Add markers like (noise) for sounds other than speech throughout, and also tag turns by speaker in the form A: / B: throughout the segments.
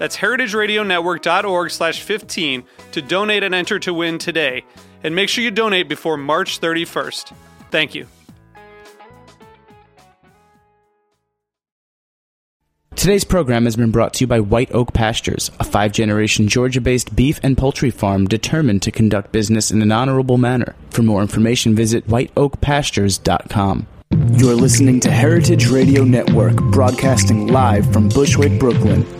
A: That's heritageradionetwork.org slash 15 to donate and enter to win today. And make sure you donate before March 31st. Thank you.
B: Today's program has been brought to you by White Oak Pastures, a five generation Georgia based beef and poultry farm determined to conduct business in an honorable manner. For more information, visit whiteoakpastures.com.
C: You're listening to Heritage Radio Network, broadcasting live from Bushwick, Brooklyn.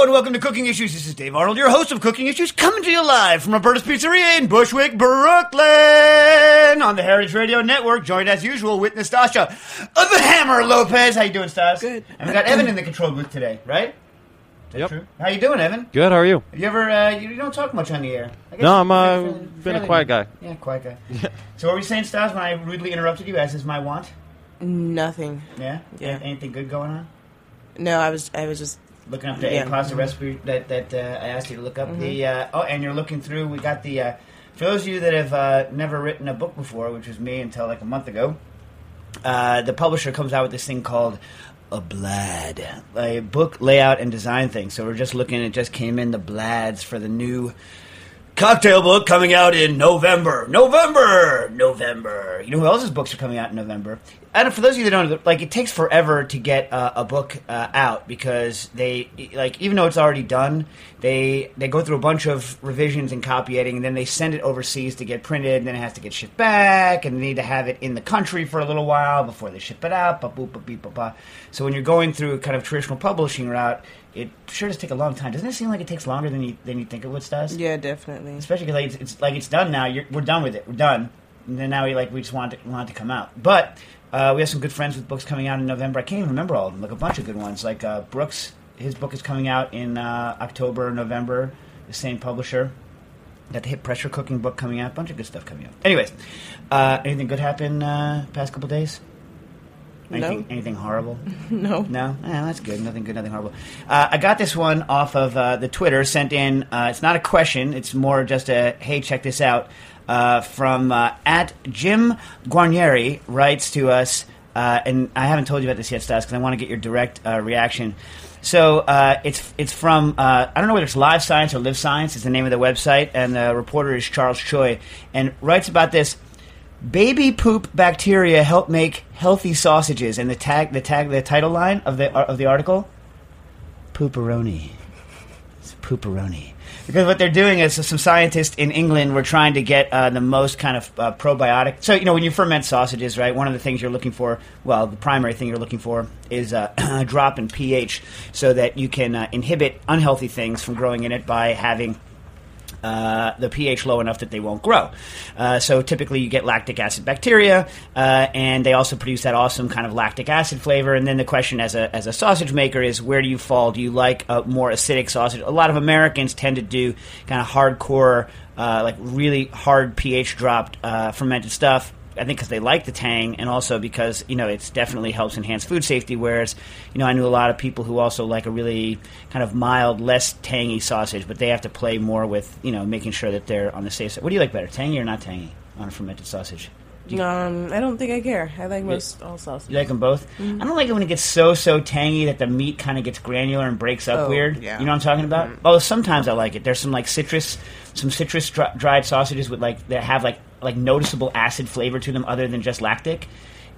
D: Hello and welcome to Cooking Issues. This is Dave Arnold, your host of Cooking Issues, coming to you live from Roberta's Pizzeria in Bushwick, Brooklyn, on the Heritage Radio Network. Joined as usual with Nastasha of the Hammer Lopez. How you doing, Stas?
E: Good.
D: And we got Evan in the control booth today, right? Is that
F: Yep.
D: True? How you doing, Evan?
F: Good. How are you?
D: You ever? Uh, you, you don't talk much on the air. I guess
F: No, I'm,
D: you're
F: uh,
D: fairly-
F: been a quiet guy.
D: Yeah, quiet guy. (laughs) So, what were you saying, Stas? When I rudely interrupted you, as is my wont?
E: Nothing.
D: Yeah.
E: Yeah.
D: Anything good going on?
E: No, I was I was just
D: looking up the
E: Yeah.
D: egg pasta recipe that that uh, I asked you to look up. The uh, oh, and you're looking through. We got the uh, for those of you that have uh, never written a book before, which was me until like a month ago. Uh, the publisher comes out with this thing called a blad, a book layout and design thing. So we're just looking. It just came in the blads for the new cocktail book coming out in November. November, November. You know who else's books are coming out in November? And for those of you that don't, know, like it takes forever to get uh, a book uh, out because they like even though it's already done, they they go through a bunch of revisions and copy editing, and then they send it overseas to get printed. And then it has to get shipped back, and they need to have it in the country for a little while before they ship it out. Ba boop ba beep ba ba. So when you're going through kind of traditional publishing route, it sure does take a long time. Doesn't it seem like it takes longer than you than you think it would, does?
E: yeah, definitely.
D: especially because like, it's, it's like it's done now. You're, we're done with it. We're done. And then now we like we just want it, want it to come out. But uh, we have some good friends with books coming out in November. I can't even remember all of them. Like a bunch of good ones. Like uh, Brooks, his book is coming out in uh, October, November. The same publisher. Got the hit pressure cooking book coming out. A bunch of good stuff coming out. Anyways, uh, anything good happen uh, past couple days? Anything,
E: No.
D: anything horrible? (laughs)
E: No.
D: No, eh, that's good. Nothing good, nothing horrible. Uh, I got this one off of uh, the Twitter sent in. Uh, it's not a question. It's more just a hey, check this out. Uh, from uh, at Jim Guarnieri writes to us, uh, and I haven't told you about this yet, Stas, because I want to get your direct uh, reaction. So uh, it's it's from uh, I don't know whether it's Live Science or Live Science is the name of the website, and the reporter is Charles Choi, and writes about this. Baby poop bacteria help make healthy sausages, and the tag, the tag, the title line of the of the article, pooperoni. It's pooperoni. Because what they're doing is some scientists in England were trying to get uh, the most kind of uh, probiotic. So you know when you ferment sausages, right? One of the things you're looking for, well, the primary thing you're looking for is a (clears throat) drop in pH, so that you can uh, inhibit unhealthy things from growing in it by having uh, the pH low enough that they won't grow. Uh, so typically, you get lactic acid bacteria, uh, and they also produce that awesome kind of lactic acid flavor. And then the question, as a as a sausage maker, is where do you fall? Do you like a more acidic sausage? A lot of Americans tend to do kind of hardcore. Uh, like really hard pH dropped uh, fermented stuff. I think because they like the tang, and also because you know it's definitely helps enhance food safety. Whereas, you know, I knew a lot of people who also like a really kind of mild, less tangy sausage, but they have to play more with you know making sure that they're on the safe side. What do you like better, tangy or not tangy on a fermented sausage?
E: Um, I don't think I care. I like most all sauces.
D: You like them both?
E: Mm-hmm.
D: I don't like it when it gets so so tangy that the meat kind of gets granular and breaks up
E: Oh,
D: weird.
E: yeah.
D: You know what I'm talking about?
E: Mhm.
D: Oh, sometimes I like it. There's some like citrus, some citrus dri- dried sausages with like that have like like noticeable acid flavor to them other than just lactic.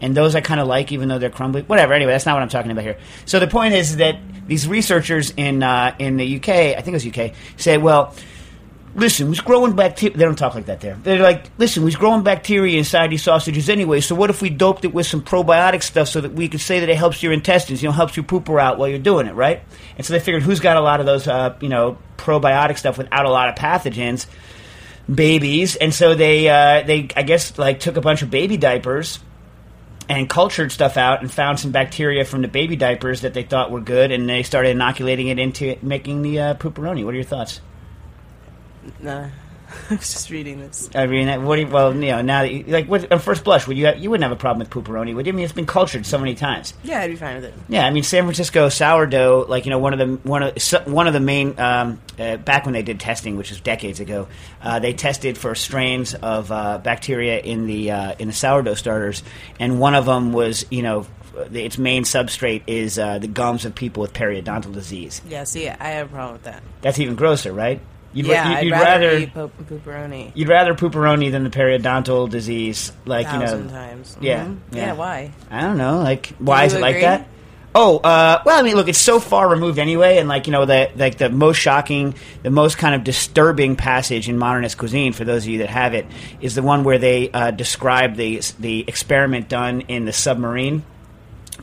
D: And those I kind of like, even though they're crumbly. Whatever. Anyway, that's not what I'm talking about here. So the point is that these researchers in uh, in the UK, I think it was UK, said, well, listen, we're growing bacteria. They don't talk like that there. They're like, listen, we're growing bacteria inside these sausages anyway. So what if we doped it with some probiotic stuff so that we could say that it helps your intestines, you know, helps your pooper out while you're doing it, right? And so they figured, who's got a lot of those, uh, you know, probiotic stuff without a lot of pathogens? Babies. And so they, uh, they, I guess, like took a bunch of baby diapers and cultured stuff out and found some bacteria from the baby diapers that they thought were good, and they started inoculating it into making the uh, pooperoni. What are your thoughts?
E: Nah, (laughs) I was just reading this.
D: I mean, what do you, well, you know, now that you, like, what, on first blush, would you have, you wouldn't have a problem with pooperoni, would you? I mean, it's been cultured so many times.
E: Yeah, I'd be fine with it.
D: Yeah, I mean, San Francisco sourdough, like you know, one of the one of one of the main um, uh, back when they did testing, which was decades ago, uh, they tested for strains of uh, bacteria in the uh, in the sourdough starters, and one of them was you know. Its main substrate is uh, the gums of people with periodontal disease.
E: Yeah, see, I have a problem with that.
D: That's even grosser, right? You'd,
E: yeah,
D: you'd,
E: I'd rather,
D: rather
E: eat po- pooperoni.
D: You'd rather pooperoni than the periodontal disease, like you know.
E: times.
D: Yeah,
E: Mhm.
D: yeah.
E: yeah. Why?
D: I don't know, like why
E: you
D: is it like
E: agree?
D: that? Oh, uh, well, I mean, look, it's so far removed anyway, and like you know, the like the most shocking, the most kind of disturbing passage in modernist cuisine for those of you that have it is the one where they uh, describe the the experiment done in the submarine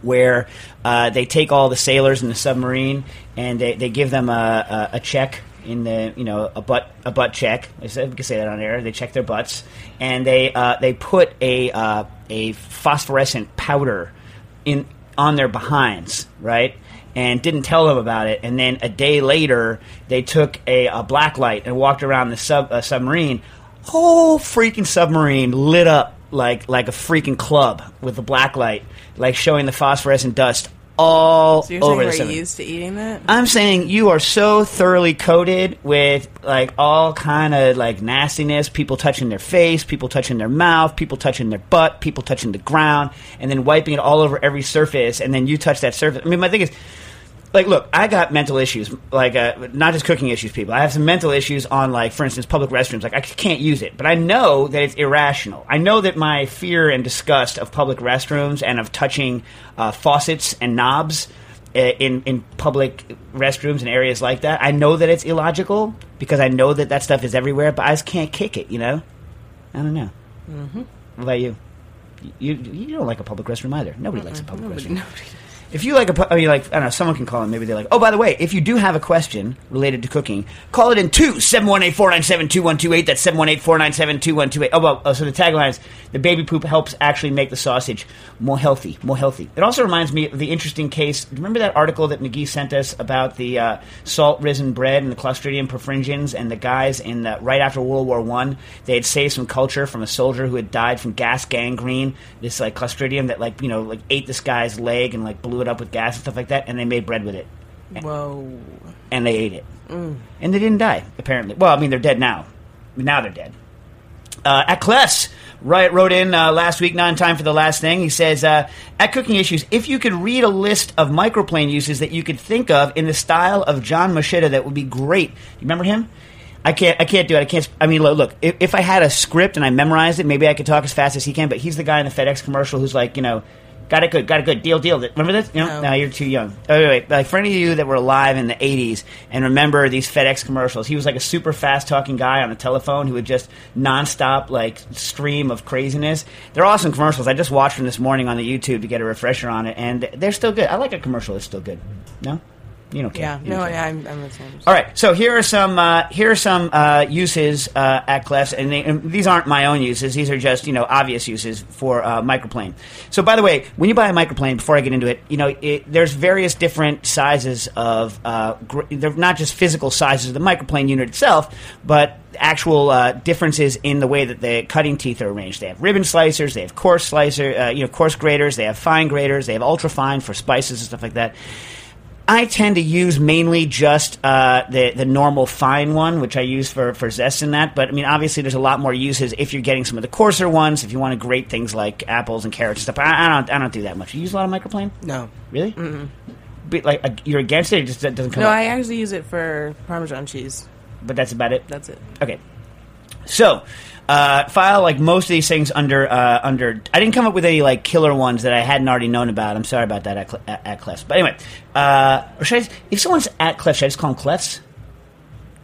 D: where uh, they take all the sailors in the submarine and they, they give them a, a, a check in the you know a butt a butt check. We can say that on air. They check their butts and they uh, they put a uh, a phosphorescent powder in on their behinds, right? And didn't tell them about it. And then a day later, they took a, a black light and walked around the sub uh, submarine. Whole freaking submarine lit up like like a freaking club with the black light, like showing the phosphorescent dust all
E: So you're
D: over
E: saying
D: the
E: we're used to eating that?
D: I'm saying you are so thoroughly coated with like all kind of like nastiness. People touching their face, people touching their mouth, people touching their butt, people touching the ground, and then wiping it all over every surface. And then you touch that surface. I mean, my thing is, like, look, I got mental issues, like uh, not just cooking issues. People, I have some mental issues on, like, for instance, public restrooms. Like, I can't use it, but I know that it's irrational. I know that my fear and disgust of public restrooms and of touching uh, faucets and knobs uh, in in public restrooms and areas like that. I know that it's illogical because I know that that stuff is everywhere, but I just can't kick it. You know, I don't know. Mm-hmm. What about you? You you don't like a public restroom either. Nobody likes a public
E: Nobody,
D: restroom.
E: nobody.
D: If you like a, I mean, like I don't know, someone can call in. Maybe they're like, oh, by the way, if you do have a question related to cooking, call it in two seven one eight four nine seven two one two eight. That's seven one eight four nine seven two one two eight. Oh well, uh, so the tagline is the baby poop helps actually make the sausage more healthy, more healthy. It also reminds me of the interesting case. Remember that article that McGee sent us about the uh, salt risen bread and the Clostridium perfringens and the guys in the, right after World War One, they had saved some culture from a soldier who had died from gas gangrene. This like Clostridium that like you know like ate this guy's leg and like blew it up with gas and stuff like that, and they made bread with it
E: Whoa.
D: and they ate it, and they didn't die. Apparently, well, I mean, they're dead now. Now they're dead. Uh, at Kless, Riot wrote in uh, last week, not in time for the last thing. He says, uh, at Cooking Issues, if you could read a list of microplane uses that you could think of in the style of John Moschitta, that would be great. You remember him? I can't. I can't do it. I can't. I mean, look. look if, if I had a script and I memorized it, maybe I could talk as fast as he can. But he's the guy in the FedEx commercial who's like, you know, got it good, got it good, deal, deal. Remember this? Know,
E: No.
D: no, you're too young. Oh, wait, wait. Like for any of you that were alive in the '80s and remember these FedEx commercials, he was like a super fast talking guy on the telephone who would just nonstop like stream of craziness. They're awesome commercials. I just watched them this morning on the YouTube to get a refresher on it, and they're still good. I like a commercial that's still good. No. You don't care.
E: Yeah,
D: You
E: no, yeah, I'm, I'm with him.
D: All right, so here are some uh, here are some uh, uses uh, at Clefs, and, they, and these aren't my own uses. These are just you know obvious uses for uh, microplane. So by the way, when you buy a microplane, before I get into it, you know it, there's various different sizes of uh, gr- they're not just physical sizes of the microplane unit itself, but actual uh, differences in the way that the cutting teeth are arranged. They have ribbon slicers, they have coarse slicer, uh, you know coarse graters, they have fine graters, they have ultra fine for spices and stuff like that. I tend to use mainly just uh, the the normal fine one, which I use for for zest and that. But I mean, obviously, there's a lot more uses if you're getting some of the coarser ones. If you want to grate things like apples and carrots and stuff, I, I don't I don't do that much. You use a lot of microplane,
E: No,
D: really? Mm-hmm. like uh, you're against it, it just doesn't come
E: no,
D: up.
E: I actually use it for Parmesan cheese.
D: but that's about it.
E: That's it.
D: Okay. So, uh, file like most of these things under uh, under. I didn't come up with any like killer ones that I hadn't already known about. I'm sorry about that at, Cle- at, at Clefs. But anyway, uh, or should I, if someone's at Clefs, should I just call them Clefs?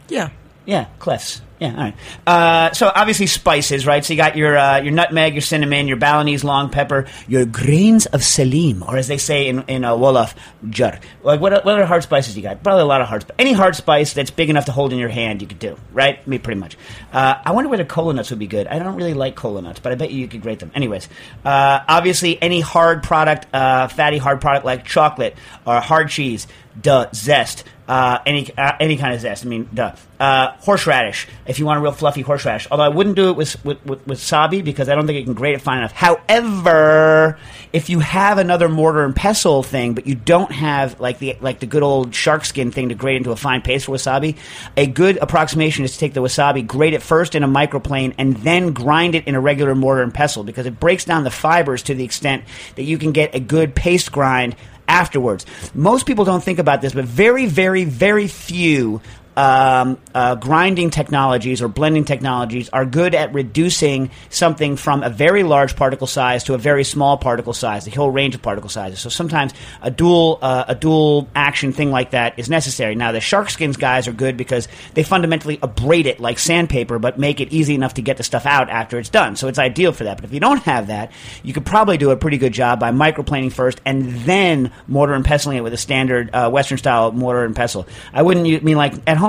E: Yeah,
D: Yeah, Clefs. Yeah, all right. Uh, so obviously spices, right? So you got your uh, your nutmeg, your cinnamon, your Balinese long pepper, your grains of selim, or as they say in in uh, Wolof, jar. Like what what other hard spices you got? Probably a lot of hard. Sp- any hard spice that's big enough to hold in your hand, you could do, right? Mean, pretty much. Uh, I wonder whether cola nuts would be good. I don't really like cola nuts, but I bet you you could grate them. Anyways, uh, obviously any hard product, uh, fatty hard product like chocolate or hard cheese, duh, zest. Uh, any uh, any kind of zest. I mean, duh. Uh, horseradish. If you want a real fluffy horseradish, although I wouldn't do it with with, with wasabi because I don't think it can grate it fine enough. However, if you have another mortar and pestle thing, but you don't have like the like the good old shark skin thing to grate into a fine paste for wasabi, a good approximation is to take the wasabi, grate it first in a microplane, and then grind it in a regular mortar and pestle because it breaks down the fibers to the extent that you can get a good paste grind afterwards. Most people don't think about this, but very, very, very few um, uh, grinding technologies or blending technologies are good at reducing something from a very large particle size to a very small particle size, the whole range of particle sizes. So sometimes a dual uh, a dual action thing like that is necessary. Now the shark skins guys are good because they fundamentally abrade it like sandpaper, but make it easy enough to get the stuff out after it's done. So it's ideal for that. But if you don't have that, you could probably do a pretty good job by microplaning first and then mortar and pestling it with a standard uh, Western style mortar and pestle. I wouldn't u- mean like at home.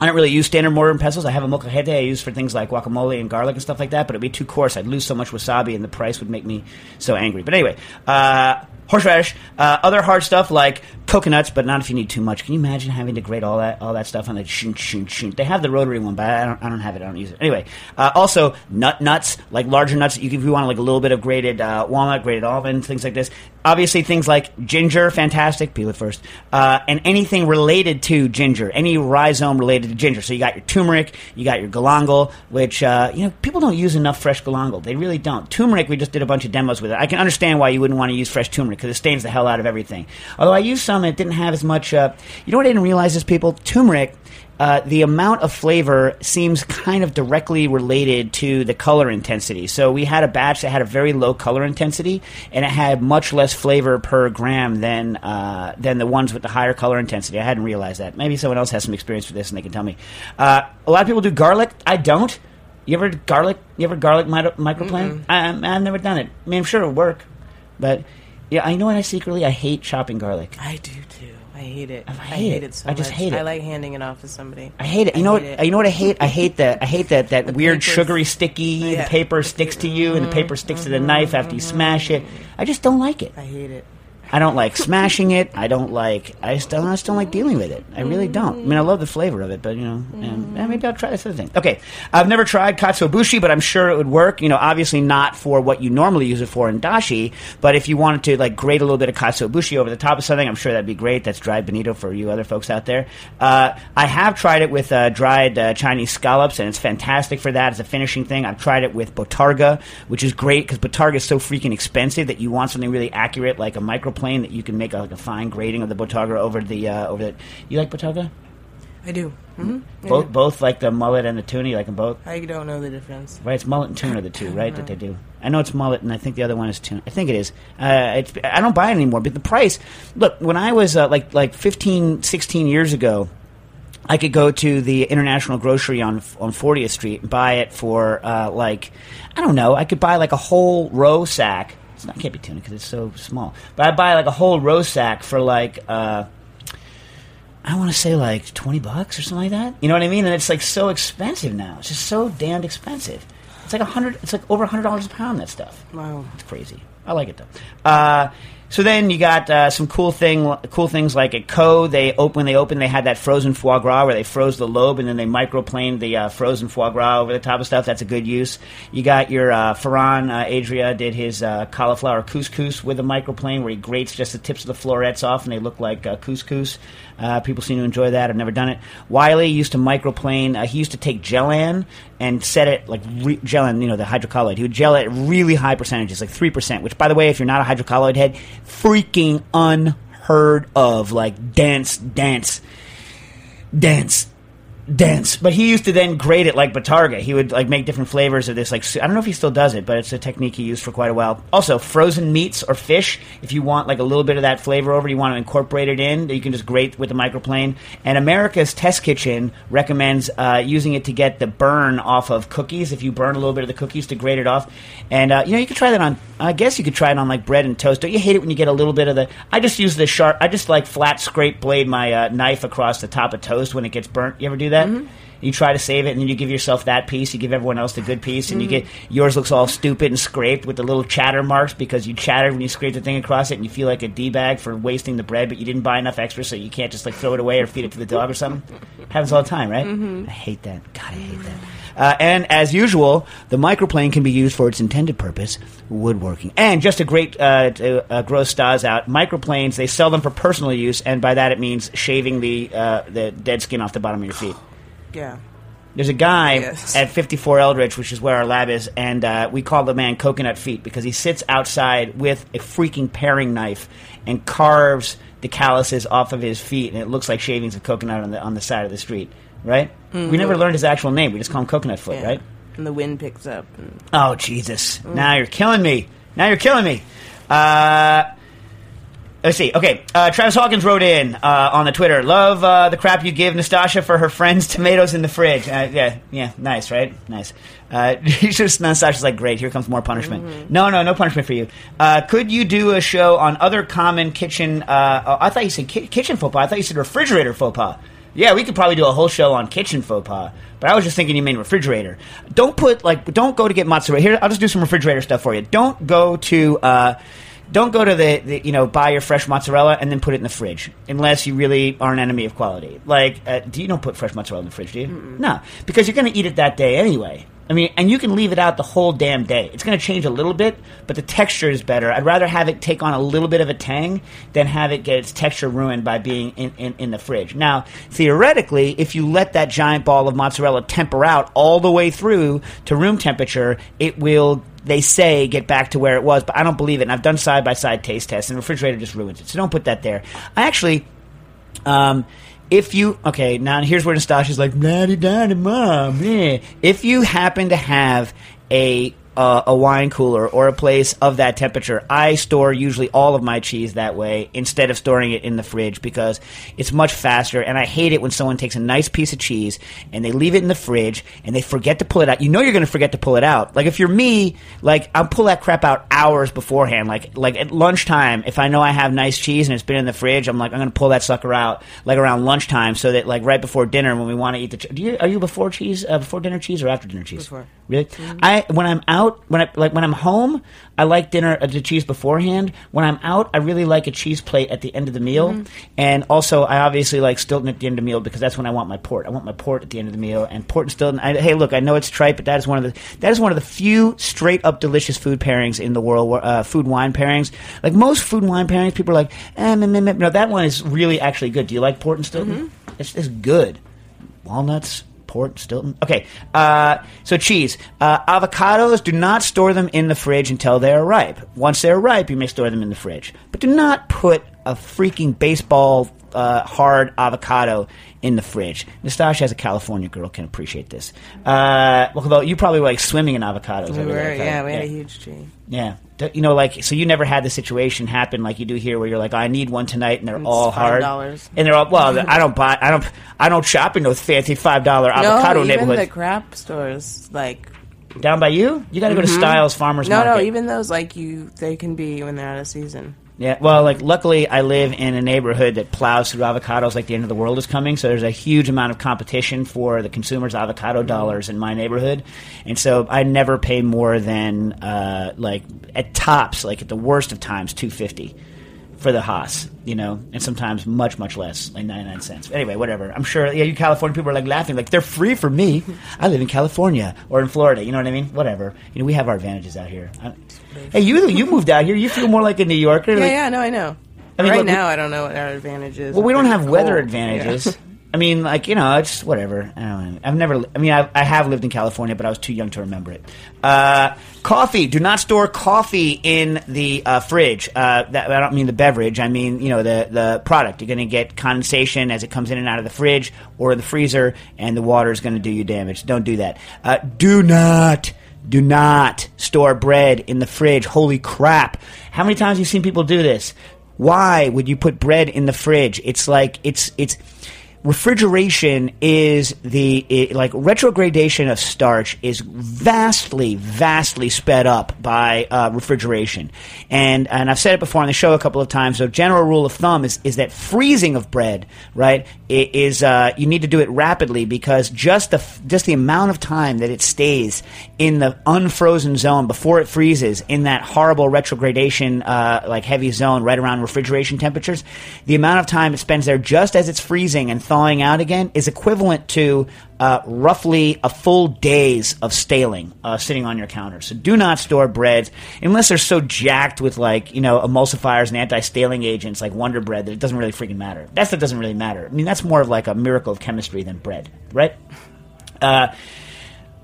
D: I don't really use standard mortar and pestles. I have a molcajete I use for things like guacamole and garlic and stuff like that, but it'd be too coarse. I'd lose so much wasabi, and the price would make me so angry. But anyway, uh, horseradish, uh, other hard stuff like coconuts, but not if you need too much. Can you imagine having to grate all that all that stuff on the shun shun shun? They have the rotary one, but I don't, I don't have it. I don't use it. Anyway, uh, also nut nuts, like larger nuts. You, if you want like a little bit of grated uh, walnut, grated almond, things like this. Obviously, things like ginger, fantastic. Peel it first, uh, and anything related to ginger, any rhizome related to ginger. So you got your turmeric, you got your galangal, which uh, you know people don't use enough fresh galangal. They really don't. Turmeric, we just did a bunch of demos with it. I can understand why you wouldn't want to use fresh turmeric because it stains the hell out of everything. Although I used some, and it didn't have as much. Uh, you know what I didn't realize is people turmeric. Uh, the amount of flavor seems kind of directly related to the color intensity. So we had a batch that had a very low color intensity, and it had much less flavor per gram than uh, than the ones with the higher color intensity. I hadn't realized that. Maybe someone else has some experience with this, and they can tell me. Uh, a lot of people do garlic. I don't. You ever garlic? You ever garlic mi- microplane? I, I've never done it. I mean, I'm sure it'll work, but yeah, I know and I secretly I hate chopping garlic.
E: I do too. I hate it.
D: I
E: I
D: hate
E: hate,
D: it.
E: it. so
D: I just
E: much.
D: hate it.
E: I like handing it off to somebody.
D: I hate it. You know what?
E: it.
D: You know what I hate? I hate that. I hate that that (laughs) weird
E: paper's-
D: sugary sticky. The
E: Yeah.
D: paper sticks to you, and the paper sticks to the mm-hmm, knife after you mm-hmm, smash it. Mm-hmm. I just don't like it.
E: I hate it.
D: I don't like smashing it. I don't like. I just don't, I just don't like dealing with it. I really don't. I mean, I love the flavor of it, but you know, and, maybe I'll try this other thing. Okay, I've never tried katsuobushi, but I'm sure it would work. You know, obviously not for what you normally use it for in dashi, but if you wanted to like grate a little bit of katsuobushi over the top of something, I'm sure that'd be great. That's dried bonito for you other folks out there. Uh, I have tried it with uh, dried uh, Chinese scallops, and it's fantastic for that as a finishing thing. I've tried it with bottarga, which is great because bottarga is so freaking expensive that you want something really accurate, like a microplane that you can make a, like a fine grading of the bottarga over the uh, over the. You like bottarga?
E: I do. hmm
D: Both, both like the mullet and the tuna. You like them both,
E: I don't know the difference.
D: right? It's mullet and tuna, are the two, (laughs) right? That they do. I know it's mullet, and I think the other one is tuna. I think it is. Uh, it's, I don't buy it anymore, but the price. Look, when I was uh, like like 15, 16 years ago. I could go to the International Grocery on on 40th Street and buy it for uh, like I don't know. I could buy like a whole roe sack. It's not it can't be tuna because it's so small. But I buy like a whole roe sack for like uh, I want to say like twenty bucks or something like that. You know what I mean? And it's like so expensive now. It's just so damned expensive. It's like a hundred. It's like over a hundred dollars a pound. That stuff.
E: Wow.
D: It's crazy. I like it though. Uh, so then you got uh, some cool thing, cool things like at Ko. They open they opened, they had that frozen foie gras where they froze the lobe and then they microplaned the uh, frozen foie gras over the top of stuff. That's a good use. You got your uh, Ferran uh, Adria did his uh, cauliflower couscous with a microplane where he grates just the tips of the florets off and they look like uh, couscous. Uh, people seem to enjoy that. I've never done it. Wylie used to microplane. Uh, he used to take Gellan and set it like re- Gellan, you know, the hydrocolloid. He would gel it at really high percentages, like three percent. Which, by the way, if you're not a hydrocolloid head, freaking unheard of. Like dense, dense, dense dense. But he used to then grate it like Bottarga. He would like make different flavors of this. Like I don't know if he still does it, but it's a technique he used for quite a while. Also, frozen meats or fish. If you want like a little bit of that flavor over, you want to incorporate it in. You can just grate with the microplane. And America's Test Kitchen recommends uh, using it to get the burn off of cookies. If you burn a little bit of the cookies to grate it off, and uh, you know you could try that on. I guess you could try it on like bread and toast. Don't you hate it when you get a little bit of the? I just use the sharp. I just like flat scrape blade my uh, knife across the top of toast when it gets burnt. You ever do that? You try to save it, and then you give yourself that piece. You give everyone else the good piece, and you get yours looks all stupid and scraped with the little chatter marks because you chattered when you scraped the thing across it, and you feel like a d bag for wasting the bread, but you didn't buy enough extra, so you can't just like throw it away or feed it to the dog or something. (laughs) Happens all the time, right? I hate that. God, I hate that. Uh, and as usual, the microplane can be used for its intended purpose, woodworking. And just a great uh, to, uh, gross stars out, microplanes, they sell them for personal use, and by that it means shaving the, uh, the dead skin off the bottom of your feet.
E: Yeah.
D: There's a guy
E: Yes.
D: at 54 Eldridge, which is where our lab is, and uh, we call the man Coconut Feet because he sits outside with a freaking paring knife and carves the calluses off of his feet, and it looks like shavings of coconut on the on the side of the street. Right? We never learned his actual name. We just call him Coconut Foot.
E: Mm-hmm. yeah.
D: Right?
E: And the wind picks up. And
D: Oh Jesus! Now you're killing me. Now you're killing me. Uh, let's see. Okay, uh, Travis Hawkins wrote in uh, on the Twitter. Love uh, the crap you give Nastasha for her friend's tomatoes in the fridge. Uh, yeah, yeah, nice, right? Nice. Uh, (laughs) he's just Nastasha's like, great. Here comes more punishment. No, no, no punishment for you. Uh, could you do a show on other common kitchen? Uh, oh, I thought you said ki- kitchen faux pas. I thought you said refrigerator faux pas. Yeah, we could probably do a whole show on kitchen faux pas. But I was just thinking you mean refrigerator. Don't put like don't go to get mozzarella. Here, I'll just do some refrigerator stuff for you. Don't go to uh, don't go to the, the you know buy your fresh mozzarella and then put it in the fridge unless you really are an enemy of quality. Like, uh, do you don't put fresh mozzarella in the fridge? Do you? No, because you're going to eat it that day anyway. I mean, and you can leave it out the whole damn day. It's going to change a little bit, but the texture is better. I'd rather have it take on a little bit of a tang than have it get its texture ruined by being in, in, in the fridge. Now, theoretically, if you let that giant ball of mozzarella temper out all the way through to room temperature, it will, they say, get back to where it was, but I don't believe it. And I've done side by side taste tests, and the refrigerator just ruins it. So don't put that there. I actually. Um, if you okay, now here's where Nastasha's like, "Daddy, daddy, mom." Yeah. If you happen to have a uh, a wine cooler or a place of that temperature, I store usually all of my cheese that way instead of storing it in the fridge because it's much faster. And I hate it when someone takes a nice piece of cheese and they leave it in the fridge and they forget to pull it out. You know you're going to forget to pull it out. Like if you're me, like I'll pull that crap out hours beforehand. Like like at lunchtime, if I know I have nice cheese and it's been in the fridge, I'm like I'm going to pull that sucker out like around lunchtime so that like right before dinner when we want to eat the. Do you are you before cheese uh, before dinner cheese or after dinner cheese?
E: Before.
D: Really? I when I'm out when I like when I'm home, I like dinner uh, the cheese beforehand. When I'm out, I really like a cheese plate at the end of the meal, and also I obviously like Stilton at the end of the meal because that's when I want my port. I want my port at the end of the meal, and port and Stilton. I, hey, look, I know it's trite, but that is one of the that is one of the few straight up delicious food pairings in the world. Uh, food wine pairings, like most food wine pairings, people are like, eh, meh, meh, meh. no, that one is really actually good. Do you like port and Stilton? It's, it's good walnuts, port, Stilton. Okay, uh, so cheese. Uh, avocados, do not store them in the fridge until they are ripe. Once they're ripe, you may store them in the fridge. But do not put a freaking baseball uh, hard avocado in the fridge. Nastasha, as a California girl, can appreciate this. Uh, well, you probably were like swimming in avocados.
E: we were, yeah, we had
D: yeah.
E: a huge tree.
D: Yeah. You know, like, so you never had the situation happen like you do here where you're like, I need one tonight and they're
E: It's
D: all hard.
E: $5.
D: And they're all, well, I don't buy, I don't, I don't shop in those fancy $5 avocado
E: no, even
D: neighborhoods.
E: the crap stores, like
D: Down by you? You gotta go to mm-hmm. Stiles Farmers
E: no,
D: Market.
E: no, even those like you, they can be when they're out of season.
D: Yeah, well, like luckily I live in a neighborhood that plows through avocados like the end of the world is coming. So there's a huge amount of competition for the consumers' avocado dollars in my neighborhood, and so I never pay more than uh, like at tops, like at the worst of times, two fifty for the Hass, you know, and sometimes much much less, like ninety nine cents. Anyway, whatever. I'm sure. Yeah, you California people are like laughing, like they're free for me. I live in California or in Florida. You know what I mean? Whatever. You know, we have our advantages out here. I, hey, you you (laughs) moved out here. You feel more like a New Yorker.
E: Yeah,
D: like,
E: yeah, no, I know.
D: I mean,
E: right
D: look, we-
E: now, I don't know what our advantage is.
D: Well, we don't have weather advantages.
E: Yeah. (laughs)
D: I mean, like you know, it's whatever. I don't. I've never. I mean, I, I have lived in California, but I was too young to remember it. Uh, coffee. Do not store coffee in the uh, fridge. Uh, that, I don't mean the beverage. I mean you know the the product. You're going to get condensation as it comes in and out of the fridge or the freezer, and the water is going to do you damage. Don't do that. Uh, do not. Do not store bread in the fridge. Holy crap. How many times have you seen people do this? Why would you put bread in the fridge? It's like, it's, it's, refrigeration is the it, like retrogradation of starch is vastly vastly sped up by uh, refrigeration. And and I've said it before on the show a couple of times so general rule of thumb is is that freezing of bread right is uh, you need to do it rapidly because just the just the amount of time that it stays in the unfrozen zone before it freezes in that horrible retrogradation uh, like heavy zone right around refrigeration temperatures the amount of time it spends there just as it's freezing and thawing out again is equivalent to uh, roughly a full days of staling uh, sitting on your counter. So do not store breads unless they're so jacked with like you know emulsifiers and anti-staling agents like Wonder Bread that it doesn't really freaking matter. That's that doesn't really matter. I mean that's more of like a miracle of chemistry than bread, right? Uh,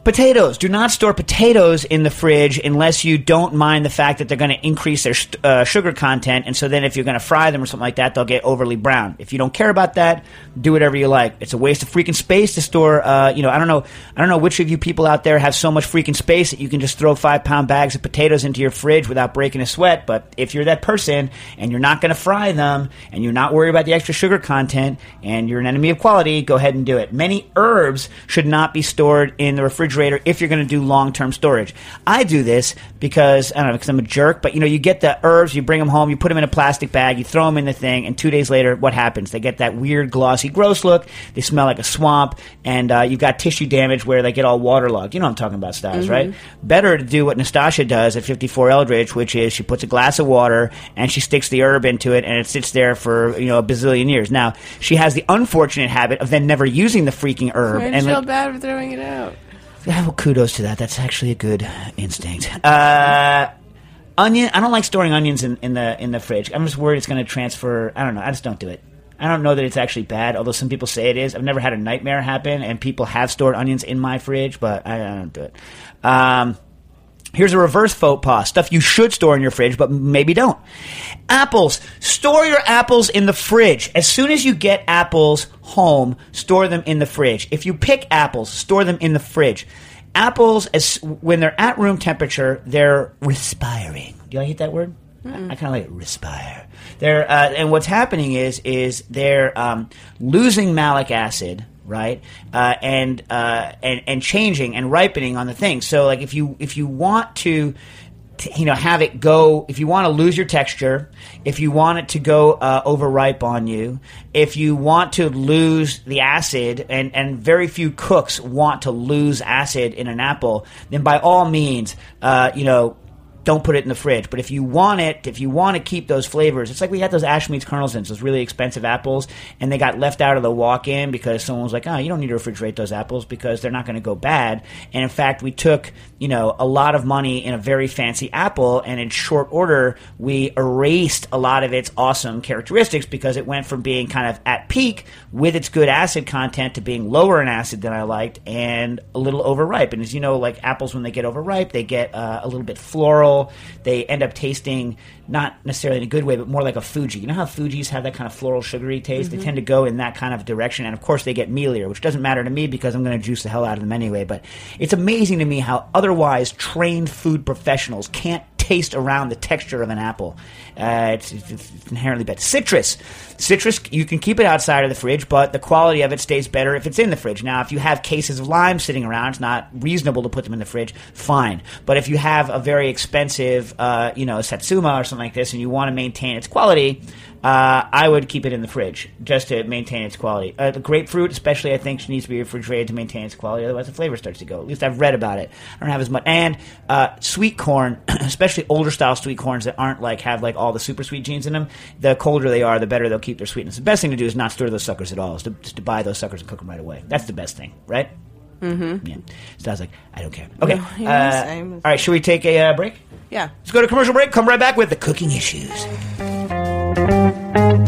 D: Potatoes. Do not store potatoes in the fridge unless you don't mind the fact that they're going to increase their uh, sugar content. And so then if you're going to fry them or something like that, they'll get overly brown. If you don't care about that, do whatever you like. It's a waste of freaking space to store, uh, you know, I don't know, I don't know which of you people out there have so much freaking space that you can just throw five pound bags of potatoes into your fridge without breaking a sweat. But if you're that person and you're not going to fry them and you're not worried about the extra sugar content and you're an enemy of quality, go ahead and do it. Many herbs should not be stored in the refrigerator if you're going to do long-term storage. I do this because I don't know because I'm a jerk, but you know you get the herbs, you bring them home, you put them in a plastic bag, you throw them in the thing, and two days later, what happens? They get that weird, glossy, gross look. They smell like a swamp, and uh, you've got tissue damage where they get all waterlogged. You know what I'm talking about, Styles, right? Better to do what Nastasha does at 54 Eldridge, which is she puts a glass of water and she sticks the herb into it, and it sits there for you know a bazillion years. Now she has the unfortunate habit of then never using the freaking herb,
E: I
D: and
E: feel
D: like,
E: bad for throwing it out.
D: Yeah, well, kudos to that. That's actually a good instinct. Uh, onion. I don't like storing onions in, in the in the fridge. I'm just worried it's going to transfer. I don't know. I just don't do it. I don't know that it's actually bad, although some people say it is. I've never had a nightmare happen, and people have stored onions in my fridge, but I, I don't do it. Um, Here's a reverse faux pas. Stuff you should store in your fridge, but maybe don't. Apples. Store your apples in the fridge. As soon as you get apples home, store them in the fridge. If you pick apples, store them in the fridge. Apples, as when they're at room temperature, they're respiring. Do I hate that word? I kind of like it. Respire. They're uh, and what's happening is is they're um, losing malic acid, right? Uh, and uh, and and changing and ripening on the thing. So like if you if you want to you know have it go if you want to lose your texture if you want it to go uh, overripe on you if you want to lose the acid and and very few cooks want to lose acid in an apple then by all means uh, you know don't put it in the fridge. But if you want it, if you want to keep those flavors, it's like we had those Ashmead's Kernelsons, those really expensive apples, and they got left out of the walk-in because someone was like, "Oh, you don't need to refrigerate those apples because they're not going to go bad." And in fact, we took you know a lot of money in a very fancy apple, and in short order, we erased a lot of its awesome characteristics because it went from being kind of at peak with its good acid content to being lower in acid than I liked and a little overripe. And as you know, like apples when they get overripe, they get uh, a little bit floral. They end up tasting not necessarily in a good way, but more like a Fuji. You know how Fuji's have that kind of floral, sugary taste? They mm-hmm. tend to go in that kind of direction. And of course, they get mealier, which doesn't matter to me because I'm going to juice the hell out of them anyway. But it's amazing to me how otherwise trained food professionals can't taste around the texture of an apple. Uh, it's, it's, inherently better. Citrus, citrus, you can keep it outside of the fridge, but the quality of it stays better if it's in the fridge. Now, if you have cases of lime sitting around, it's not reasonable to put them in the fridge. Fine, but if you have a very expensive, uh, you know, satsuma or something like this, and you want to maintain its quality. Uh, I would keep it in the fridge just to maintain its quality. Uh, the grapefruit, especially, I think needs to be refrigerated to maintain its quality. Otherwise, the flavor starts to go. At least I've read about it. I don't have as much. And uh, sweet corn, (clears throat) especially older style sweet corns that aren't like have like all the super sweet genes in them. The colder they are, the better they'll keep their sweetness. The best thing to do is not stir those suckers at all. Is to, to buy those suckers and cook them right away. That's the best thing, right? Mm-hmm. Yeah. So I was like, I don't care. Okay.
E: No,
D: uh, all right. Should we take a uh, break?
E: Yeah.
D: Let's go to commercial break. Come right back with the cooking issues.
F: White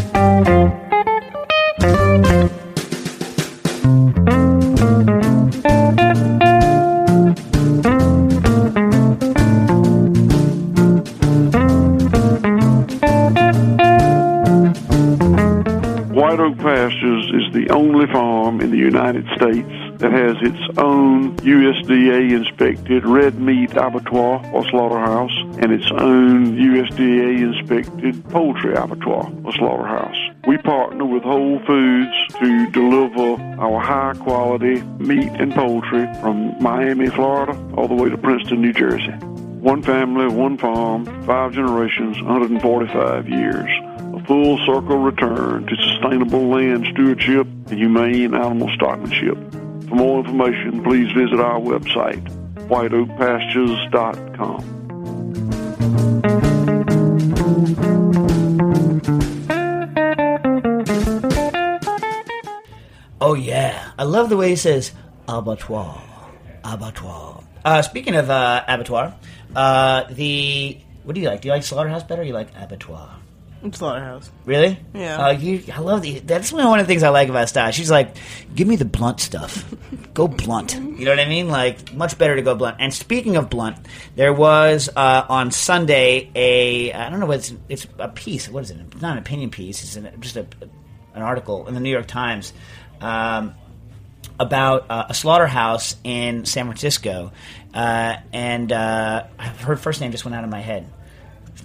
F: only farm in the United States that has its own USDA inspected red meat abattoir or slaughterhouse and its own USDA inspected poultry abattoir or slaughterhouse. We partner with Whole Foods to deliver our high quality meat and poultry from Miami, Florida, all the way to Princeton, New Jersey. One family, one farm, five generations, 145 years. Full circle return to sustainable land stewardship and humane animal stockmanship. For more information, please visit our website, whiteoakpastures.com.
D: Oh yeah, I love the way he says abattoir, abattoir. Uh, speaking of uh, abattoir, uh, the what do you like? Do you like slaughterhouse better? or You like abattoir?
E: Slaughterhouse.
D: Really?
E: Yeah.
D: Uh, you, I love the. That's one of the things I like about Stasha. She's like, give me the blunt stuff. go blunt. You know what I mean? Like, much better to go blunt. And speaking of blunt, there was uh, on Sunday a I don't know what it's it's a piece. What is it? It's not an opinion piece. It's an, just a, an article in the New York Times. Um, about uh, a slaughterhouse in San Francisco, uh, and uh, her first name just went out of my head.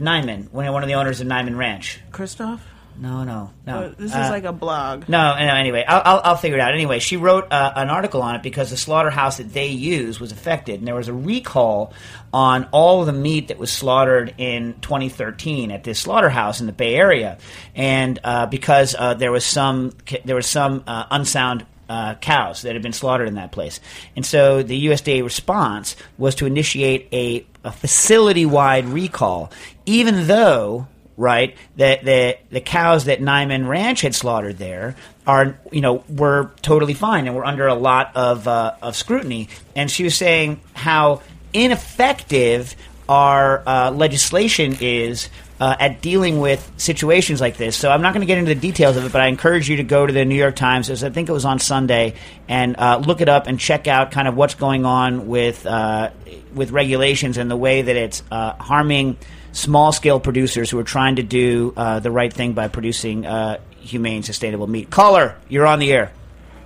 D: Niman, one one of the owners of Niman Ranch.
E: Christoph?
D: No, no, no.
E: Uh, this
D: Uh,
E: is like a blog.
D: no, no. Anyway, I'll, I'll, I'll figure it out. Anyway, she wrote uh, an article on it because the slaughterhouse that they use was affected, and there was a recall on all of the meat that was slaughtered in 2013 at this slaughterhouse in the Bay Area, and uh, because uh, there was some there was some uh, unsound. Uh, cows that had been slaughtered in that place. And so the USDA response was to initiate a, a facility wide recall, even though right? That the the cows that Niman Ranch had slaughtered there are you know were totally fine and were under a lot of uh, of scrutiny. And she was saying how ineffective our uh, legislation is. Uh, at dealing with situations like this, so I'm not going to get into the details of it, but I encourage you to go to the New York Times, as I think it was on Sunday, and uh, look it up and check out kind of what's going on with uh, with regulations and the way that it's uh, harming small scale producers who are trying to do uh, the right thing by producing uh, humane, sustainable meat. Caller, you're on the air.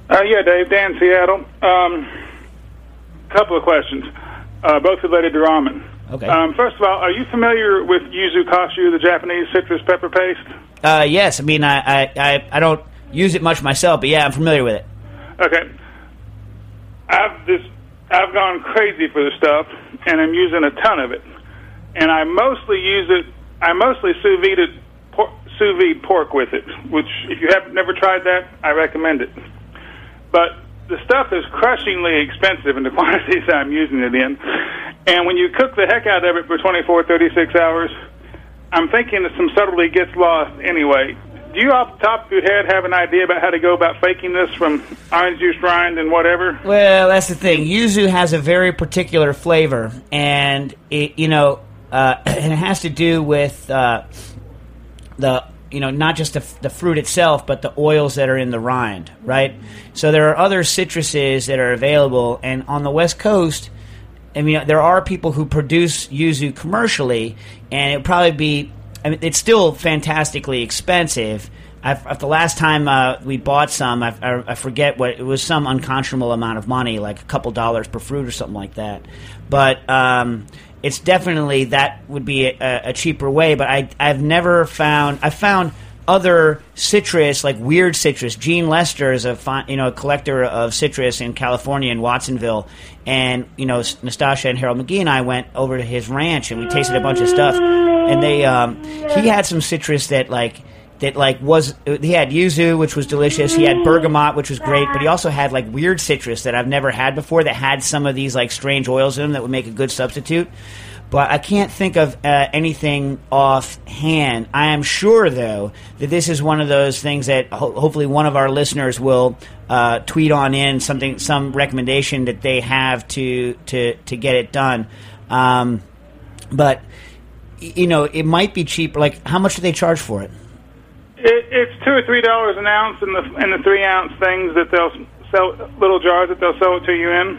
G: Yeah, Dave, Dan, Seattle. Um, couple of questions, both related to ramen.
D: Okay.
G: Um, first of all, are you familiar with yuzu kosho, the Japanese citrus pepper paste?
D: Uh, yes, I mean I, I, I, I don't use it much myself, but yeah, I'm familiar with it.
G: Okay. I've this I've gone crazy for the stuff, and I'm using a ton of it. And I mostly use it. I mostly sous vide it, por- sous vide pork with it. Which, if you have never tried that, I recommend it. But the stuff is crushingly expensive in the (laughs) quantities I'm using it in. And when you cook the heck out of it for 24, 36 hours, I'm thinking that some subtlety gets lost anyway. Do you, off the top of your head, have an idea about how to go about faking this from orange juice rind and whatever?
D: Well, that's the thing. Yuzu has a very particular flavor, and it, you know, uh, (clears throat) and it has to do with uh, the you know not just the, the fruit itself, but the oils that are in the rind, right? So there are other citruses that are available, and on the West Coast, I mean, there are people who produce yuzu commercially, and it probably be. I mean, it's still fantastically expensive. I've, the last time uh, we bought some, I, I, I forget what it was, some unconscionable amount of money, like a couple dollars per fruit or something like that. But um, it's definitely that would be a, a cheaper way. But I I've never found I found other citrus like weird citrus. Gene Lester is a fi- you know a collector of citrus in California in Watsonville, and you know Nastasha and Harold McGee and I went over to his ranch and we tasted a bunch of stuff, and they um, he had some citrus that like that like was he had yuzu which was delicious. He had bergamot which was great. But he also had like weird citrus that i've never had before that had some of these like strange oils in them that would make a good substitute. But i can't think of uh, anything offhand. I am sure though that this is one of those things that ho- hopefully one of our listeners will uh, tweet on in something some recommendation that they have to to to get it done. Um, but you know it might be cheap. Like how much do they charge for it
G: It, it's two or three dollars an ounce in the in the three ounce things that they'll sell little jars that they'll sell it to you in,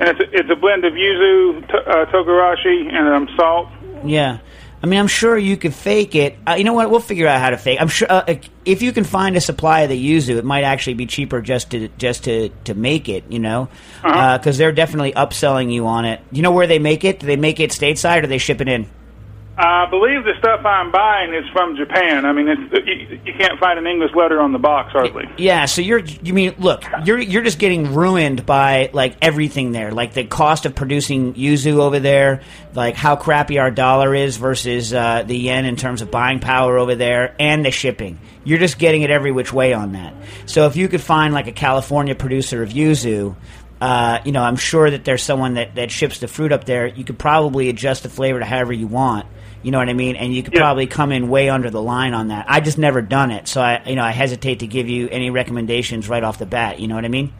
G: and it's a, it's a blend of yuzu, to, uh, togarashi, and um, salt.
D: Yeah. I mean, I'm sure you could fake it. Uh, you know what? We'll figure out how to fake. I'm sure uh, if you can find a supply of the yuzu, it might actually be cheaper just to just to, to make it. You know, because they're definitely upselling you on it. You know where they make it? Do they make it stateside or do they ship it in?
G: I believe the stuff I'm buying is from Japan. I mean, it's, you, you can't find an English letter on the box hardly.
D: Yeah, so you're you mean look, you're you're just getting ruined by like everything there. Like the cost of producing yuzu over there, like how crappy our dollar is versus uh, the yen in terms of buying power over there and the shipping. You're just getting it every which way on that. So if you could find like a California producer of yuzu, uh, you know, I'm sure that there's someone that, that ships the fruit up there. You could probably adjust the flavor to however you want. You know what I mean? And you could
G: Yeah.
D: probably come in way under the line on that. I just never done it, so I you know I hesitate to give you any recommendations right off the bat. You know what I mean?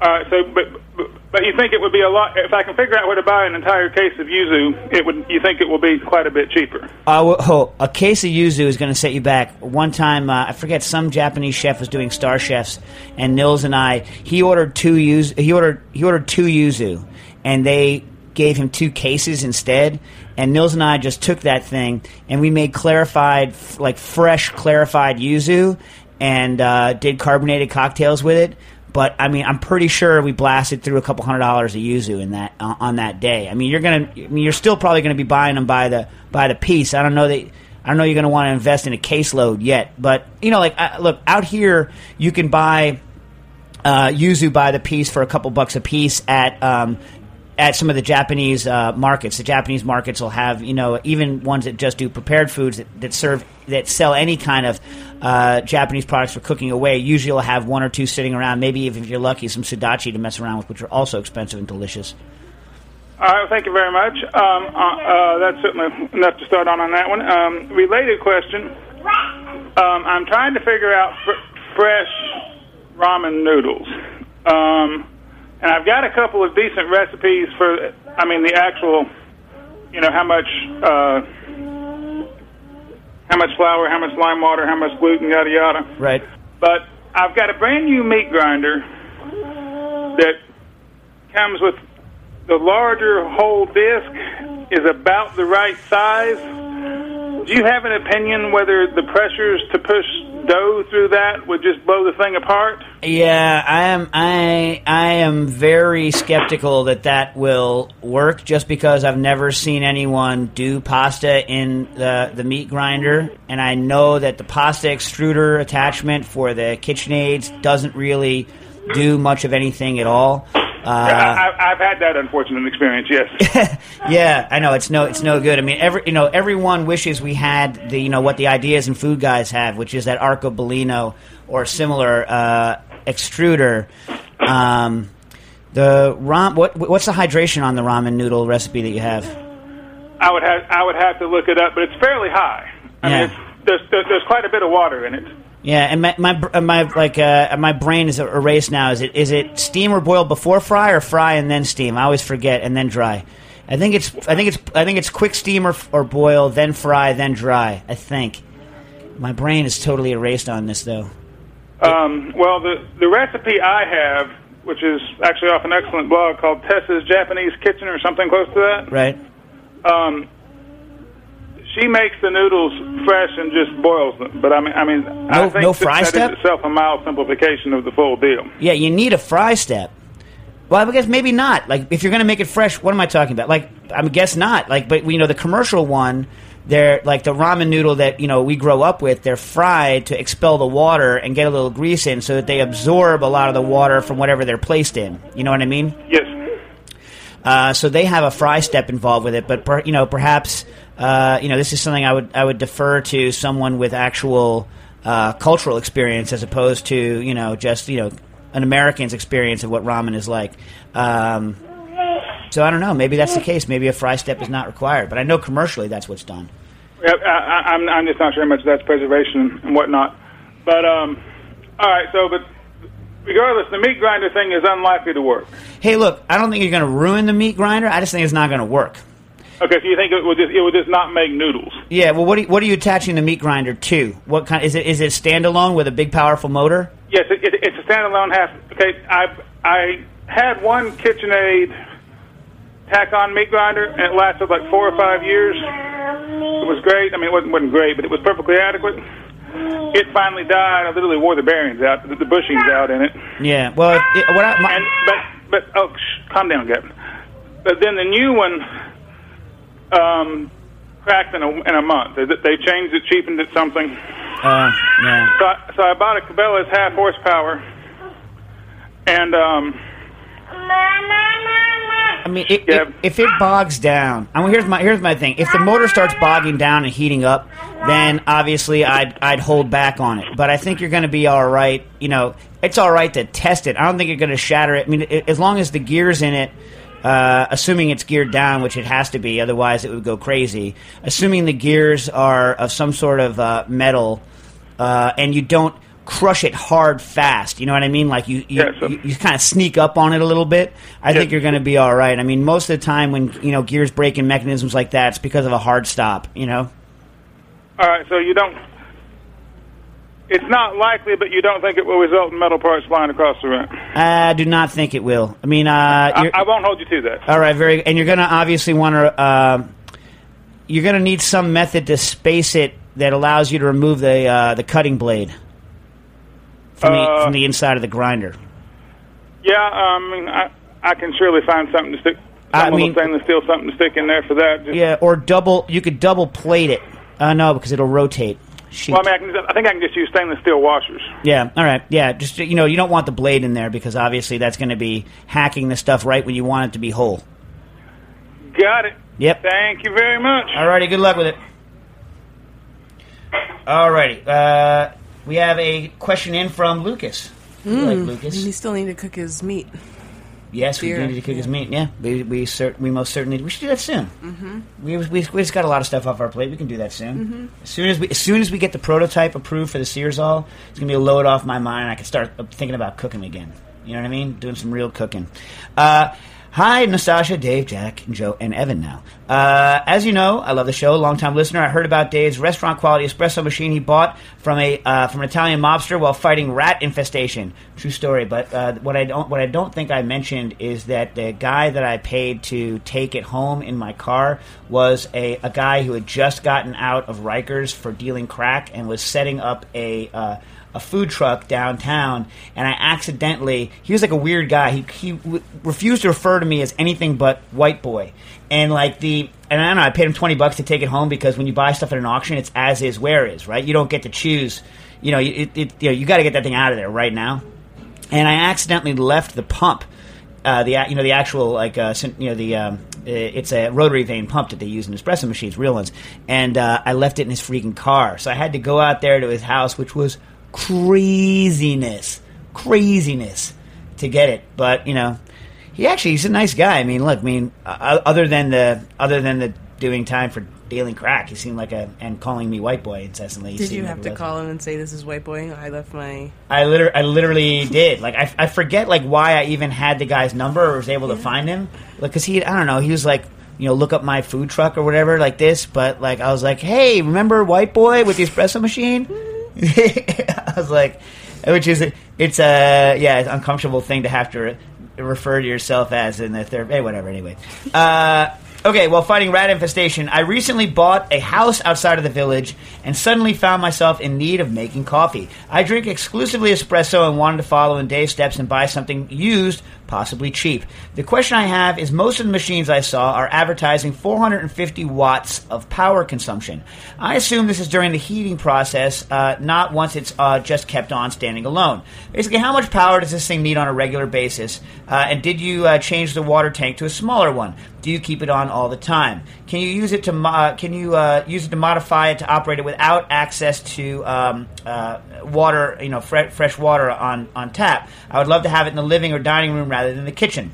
G: Uh, so, but, but but you think it would be a lot if I can figure out where to buy an entire case of yuzu? It would. You think it will be quite a bit cheaper?
D: Uh, w- oh, a case of yuzu is going to set you back. One time, uh, I forget some Japanese chef was doing Star Chefs, and Nils and I he ordered two yuzu. He ordered he ordered two yuzu, and they gave him two cases instead. And Nils and I just took that thing and we made clarified, like fresh clarified yuzu, and uh, did carbonated cocktails with it. But I mean, I'm pretty sure we blasted through a couple hundred dollars of yuzu in that uh, on that day. I mean, you're gonna, I mean, you're still probably gonna be buying them by the by the piece. I don't know that. I don't know you're going to want to invest in a caseload yet, but you know, like look out here, you can buy uh, yuzu by the piece for a couple bucks a piece at um, at some of the Japanese uh, markets. The Japanese markets will have you know even ones that just do prepared foods that, that serve that sell any kind of uh, Japanese products for cooking away. Usually, will have one or two sitting around. Maybe even if you're lucky, some sudachi to mess around with, which are also expensive and delicious.
G: All right, thank you very much. Um, uh, uh, that's certainly enough to start on on that one. Um, related question. Um, I'm trying to figure out fr- fresh ramen noodles. And I've got a couple of decent recipes for, I mean, the actual, you know, how much, uh, how much flour, how much lime water, how much gluten, yada yada.
D: Right.
G: But I've got a brand new meat grinder that comes with the larger whole disc is about the right size. Do you have an opinion whether the pressures to push dough through that would just blow the thing apart?
D: Yeah, I am. I I am very skeptical that that will work. Just because I've never seen anyone do pasta in the the meat grinder, and I know that the pasta extruder attachment for the KitchenAids doesn't really do much of anything at all. Uh,
G: I, I've had that unfortunate experience. Yes. (laughs)
D: yeah, I know it's no it's no good. I mean, every you know everyone wishes we had the you know what the ideas and food guys have, which is that Arcobaleno or similar uh, extruder. Um, the ram what what's the hydration on the ramen noodle recipe that you have?
G: I would have I would have to look it up, but it's fairly high. I
D: Yeah.
G: mean, there's, there's there's quite a bit of water in it.
D: Yeah, and my my my like uh, my brain is erased now. Is it is it steam or boil before fry or fry and then steam? I always forget and then dry. I think it's I think it's I think it's quick steam or, or boil then fry then dry. I think my brain is totally erased on this though.
G: Um, well, the the recipe I have, which is actually off an excellent blog called Tessa's Japanese Kitchen or something close to that.
D: Right?
G: Um, she makes the noodles fresh and just boils them. But I mean, I mean, I
D: No-
G: think
D: no fry
G: that
D: step?
G: is itself a mild simplification of the full deal.
D: Yeah, you need a fry step. Well, I guess maybe not. Like if you're going to make it fresh, what am I talking about? Like I guess not. Like, but you know, the commercial one, they're like the ramen noodle that you know we grow up with. They're fried to expel the water and get a little grease in, so that they absorb a lot of the water from whatever they're placed in. You know what I mean?
G: Yes.
D: Uh, so they have a fry step involved with it, but per, you know, perhaps uh, you know this is something I would I would defer to someone with actual uh, cultural experience as opposed to you know just you know an American's experience of what ramen is like. Um, so I don't know. Maybe that's the case. Maybe a fry step is not required, but I know commercially that's what's done.
G: Yeah, I, I, I'm, I'm just not sure how much that's preservation and whatnot. But um, all right. So, but regardless, the meat grinder thing is unlikely to work.
D: Hey, look, I don't think you're going to ruin the meat grinder. I just think it's not going to work.
G: Okay, so you think it would just it would just not make noodles?
D: Yeah. Well, what are you, what are you attaching the meat grinder to? What kind is it? Is it standalone with a big powerful motor?
G: Yes, it, it, it's a standalone half. Okay, I I had one KitchenAid tack-on meat grinder, and it lasted like four or five years. It was great. I mean, it wasn't, wasn't great, but it was perfectly adequate. It finally died. I literally wore the bearings out, the, the bushings out in it.
D: Yeah. Well, it, what I, my,
G: And but but oh, shh, calm down, Captain. But then the new one um, cracked in a in a month. They, they changed it, cheapened it something.
D: uh, yeah.
G: So I, so I bought a Cabela's half horsepower, and um,
D: I mean, it,
G: Yeah.
D: it, if it bogs down, I mean, here's my here's my thing. If the motor starts bogging down and heating up, then obviously I'd I'd hold back on it. But I think you're going to be all right. You know, it's all right to test it. I don't think you're going to shatter it. I mean, i as long as the gears in it. Uh, assuming it's geared down, which it has to be, otherwise it would go crazy. Assuming the gears are of some sort of uh, metal, uh, and you don't crush it hard fast. You know what I mean? Like you you,
G: Yeah, so-
D: you, you kind of sneak up on it a little bit. I think you're going to be all right. I mean, most of the time when you know gears break in mechanisms like that, it's because of a hard stop. You know?
G: all right. So you don't. It's not likely, but you don't think it will result in metal parts flying across the room.
D: I do not think it will. I mean, uh,
G: I, I won't hold you to that.
D: all right, very, and you're going to obviously want to. Uh, you're going to need some method to space it that allows you to remove the uh, the cutting blade from the
G: Uh,
D: from the inside of the grinder.
G: Yeah, I mean, I I can surely find something to stick.
D: I mean-
G: stainless steel something to stick in there for that. Just,
D: Yeah, or double. You could double plate it. Uh, no, because it'll rotate. Shoot.
G: Well, I mean, I, can I think I can just use stainless steel washers.
D: Yeah. All right. Yeah. Just you know, you don't want the blade in there because obviously that's going to be hacking the stuff right when you want it to be whole.
G: Got it.
D: Yep.
G: Thank you very much.
D: All righty. Good luck with it. All righty. Uh, we have a question in from Lucas. We like
E: You
D: Lucas.
E: still need to cook his meat.
D: Yes, we do need to cook his
E: yeah.
D: meat. Yeah, we we, cer- we most certainly we should do that soon. Mm-hmm. We, we we just got a lot of stuff off our plate. We can do that soon.
E: Mm-hmm.
D: As soon as we as soon as we get the prototype approved for the Searzall, it's gonna be a load off my mind. I can start thinking about cooking again. You know what I mean? Doing some real cooking. Uh, hi, Nastasha, Dave, Jack, Joe, and Evan. Now, uh, as you know, I love the show. Longtime listener. I heard about Dave's restaurant quality espresso machine he bought from a uh, from an Italian mobster while fighting rat infestation. True story. But uh, what I don't what I don't think I mentioned is that the guy that I paid to take it home in my car was a, a guy who had just gotten out of Rikers for dealing crack and was setting up a. A food truck downtown, and I accidentally he was like a weird guy. He he w- refused to refer to me as anything but white boy, and like the and I don't know. I paid him twenty bucks to take it home because when you buy stuff at an auction, it's as is where is, right? You don't get to choose. You know, it, it, you know, you got to get that thing out of there right now. And I accidentally left the pump. Uh, the you know the actual like uh, you know the um, it's a rotary vane pump that they use in espresso machines, real ones, and uh, I left it in his freaking car. So I had to go out there to his house, which was craziness, craziness to get it. But you know, he actually he's a nice guy. I mean, look, I mean, uh, other than the other than the doing time for dealing crack, he seemed like a and calling me white boy incessantly.
E: Did you have to call him and say this is white boy? I left my.
D: I literally, I literally did. Like, I, I forget like why I even had the guy's number or was able to find him. Like, cause he, I don't know, he was like, you know, look up my food truck or whatever, like this. But like, I was like, hey, remember white boy with the espresso machine? (laughs) I was like, which is, it's a yeah, it's an uncomfortable thing to have to re- refer to yourself as in the third. Hey, whatever. Anyway. Uh, Okay, while fighting rat infestation, I recently bought a house outside of the village and suddenly found myself in need of making coffee. I drink exclusively espresso and wanted to follow in Dave's steps and buy something used possibly cheap. The question I have is most of the machines I saw are advertising 450 watts of power consumption. I assume this is during the heating process, uh, not once it's uh, just kept on standing alone. Basically, how much power does this thing need on a regular basis? Uh, and did you uh, change the water tank to a smaller one? Do you keep it on all the time? Can you use it to mo- uh, can you uh, use it to modify it to operate it without access to um, uh, water, you know, fre- fresh water on on tap? I would love to have it in the living or dining room rather than the kitchen.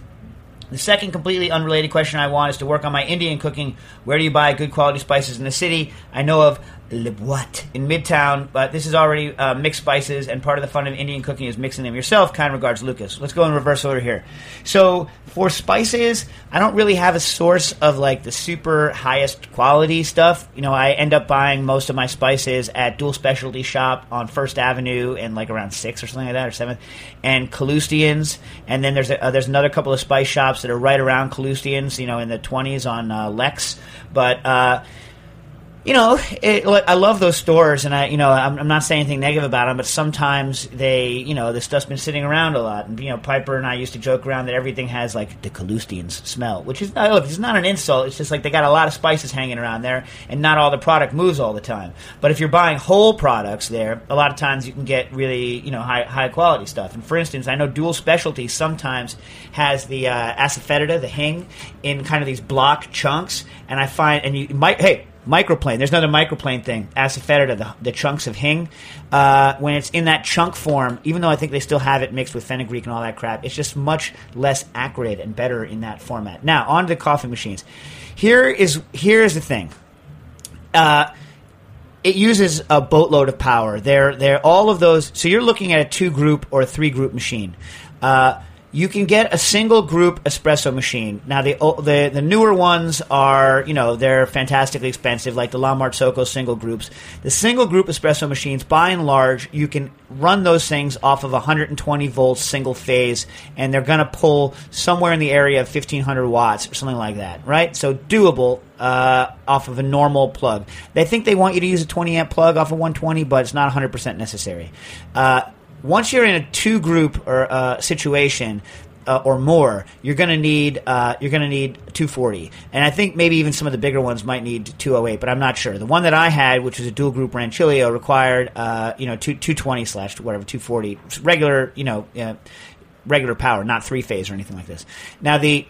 D: The second completely unrelated question I want is to work on my Indian cooking. Where do you buy good quality spices in the city? I know of Le Boite in Midtown, but this is already uh, mixed spices, and part of the fun of Indian cooking is mixing them yourself. Kind regards, Lucas. Let's go in reverse order here. So for spices, I don't really have a source of like the super highest quality stuff. You know, I end up buying most of my spices at Dual Specialty Shop on First Avenue and like around Sixth or something like that, or Seventh, and Kalustyan's. And then there's a, uh, there's another couple of spice shops that are right around Kalustyan's. You know, in the twenties on uh, Lex, but. You know, it, I love those stores, and I, you know, I'm, I'm, not saying anything negative about them, but sometimes they, you know, this stuff's been sitting around a lot, and you know, Piper and I used to joke around that everything has like the Kalustyan's smell, which is uh, look, it's not an insult. It's just like they got a lot of spices hanging around there, and not all the product moves all the time. But if you're buying whole products there, a lot of times you can get really, you know, high high quality stuff. And for instance, I know Dual Specialty sometimes has the uh, asafoetida, the hing, in kind of these block chunks, and I find, and you might, hey microplane. There's another microplane thing, asafoetida, the, the chunks of hing. Uh, when it's in that chunk form, even though I think they still have it mixed with fenugreek and all that crap, it's just much less acrid and better in that format. Now, on to the coffee machines. Here is here is the thing. Uh, it uses a boatload of power. They're, they're all of those. So you're looking at a two group or a three group machine. Uh, you can get a single group espresso machine. Now the the the newer ones are you know they're fantastically expensive, like the La Marzocco single groups. The single group espresso machines, by and large, you can run those things off of 120 volts single phase, and they're going to pull somewhere in the area of 1500 watts or something like that, right? So doable uh, off of a normal plug. They think they want you to use a 20 amp plug off of 120, but it's not 100% necessary. Uh, once you're in a two group or uh, situation, uh, or more, you're going to need uh, you're going to need 240, and I think maybe even some of the bigger ones might need 208, but I'm not sure. The one that I had, which was a dual group Rancilio, required uh, you know 220 slash whatever 240 regular you know uh, regular power, not three phase or anything like this. Now the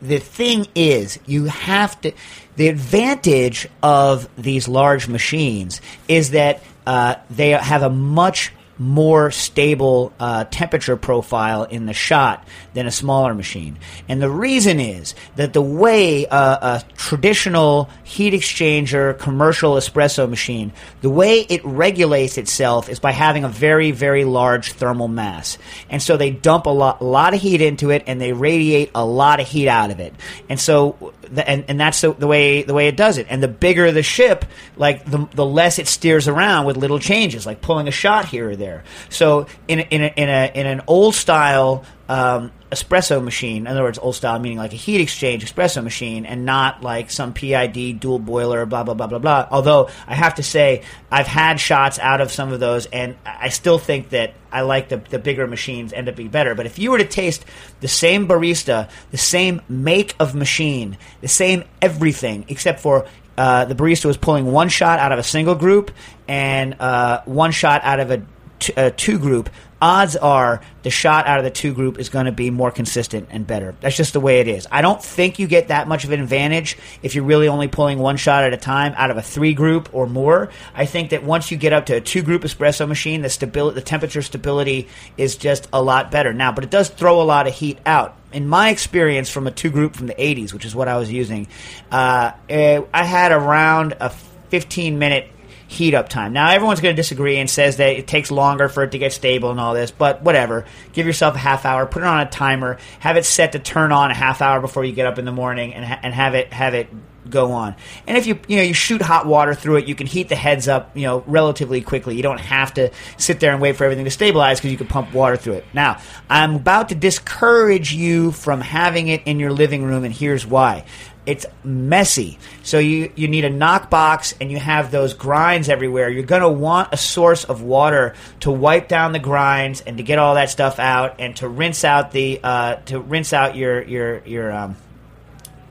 D: the thing is, you have to. The advantage of these large machines is that uh, they have a much more stable uh, temperature profile in the shot than a smaller machine. And the reason is that the way a, a traditional heat exchanger commercial espresso machine, the way it regulates itself is by having a very, very large thermal mass. And so they dump a lot, a lot of heat into it and they radiate a lot of heat out of it. And so and, and that's the, the, way the way it does it. And the bigger the ship, like the, the less it steers around with little changes, like pulling a shot here or there. So in in a, in, a, in an old style um, espresso machine, in other words, old style meaning like a heat exchange espresso machine, and not like some PID dual boiler, blah blah blah blah blah. Although I have to say, I've had shots out of some of those, and I still think that I like the the bigger machines end up being better. But if you were to taste the same barista, the same make of machine, the same everything, except for uh, the barista was pulling one shot out of a single group and uh, one shot out of a, t- a two group odds are the shot out of the two group is going to be more consistent and better. That's just the way it is. I don't think you get that much of an advantage if you're really only pulling one shot at a time out of a three group or more. I think that once you get up to a two group espresso machine, the stability, the temperature stability is just a lot better. Now, but it does throw a lot of heat out. In my experience from a two group from the 80s, which is what I was using, uh, eh, I had around a 15 minute heat up time. Now, everyone's going to disagree and says that it takes longer for it to get stable and all this, but whatever. Give yourself a half hour, put it on a timer, have it set to turn on a half hour before you get up in the morning, and, ha- and have it have it go on. And if you you know you shoot hot water through it, you can heat the heads up you know relatively quickly. You don't have to sit there and wait for everything to stabilize because you can pump water through it. Now I'm about to discourage you from having it in your living room, and here's why. It's messy. So you, you need a knock box and you have those grinds everywhere. You're going to want a source of water to wipe down the grinds and to get all that stuff out and to rinse out the uh, to rinse out your your your um,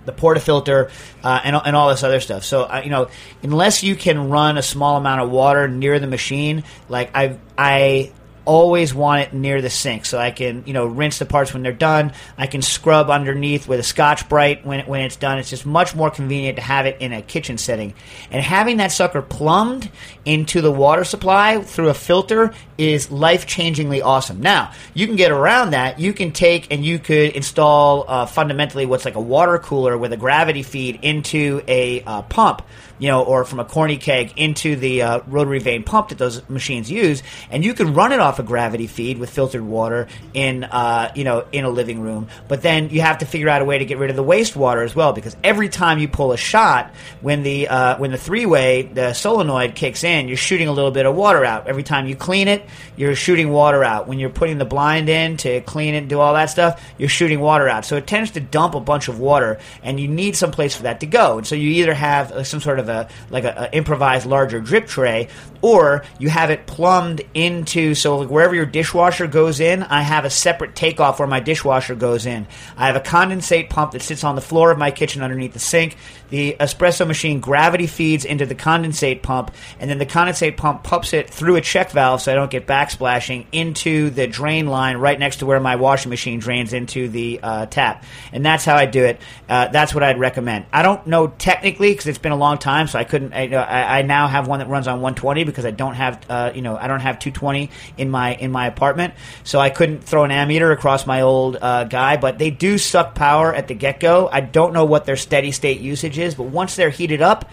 D: the portafilter uh, and, and all this other stuff. So uh, you know, unless you can run a small amount of water near the machine, like I I always want it near the sink so I can, you know, rinse the parts when they're done. I can scrub underneath with a Scotch Brite when, when it's done. It's just much more convenient to have it in a kitchen setting. And having that sucker plumbed into the water supply through a filter is life changingly awesome. Now, you can get around that. You can take and you could install uh, fundamentally what's like a water cooler with a gravity feed into a uh, pump you know, or from a corny keg into the uh, rotary vane pump that those machines use, and you can run it off a gravity feed with filtered water in, uh, you know, in a living room. But then you have to figure out a way to get rid of the wastewater as well, because every time you pull a shot, when the uh, when the three way the solenoid kicks in, you're shooting a little bit of water out. Every time you clean it, you're shooting water out. When you're putting the blind in to clean it and do all that stuff, you're shooting water out. So it tends to dump a bunch of water, and you need some place for that to go. And so you either have uh, some sort of a like a, a improvised larger drip tray, or you have it plumbed into so like wherever your dishwasher goes in, I have a separate takeoff where my dishwasher goes in. I have a condensate pump that sits on the floor of my kitchen underneath the sink. The espresso machine gravity feeds into the condensate pump, and then the condensate pump pumps it through a check valve so I don't get backsplashing into the drain line right next to where my washing machine drains into the uh, tap. And that's how I do it. Uh, that's what I'd recommend. I don't know technically because it's been a long time, so I couldn't. I, I, I now have one that runs on 120 because I don't have uh, you know I don't have 220 in my in my apartment, so I couldn't throw an ammeter across my old uh, guy. But they do suck power at the get go. I don't know what their steady state usage is, but once they're heated up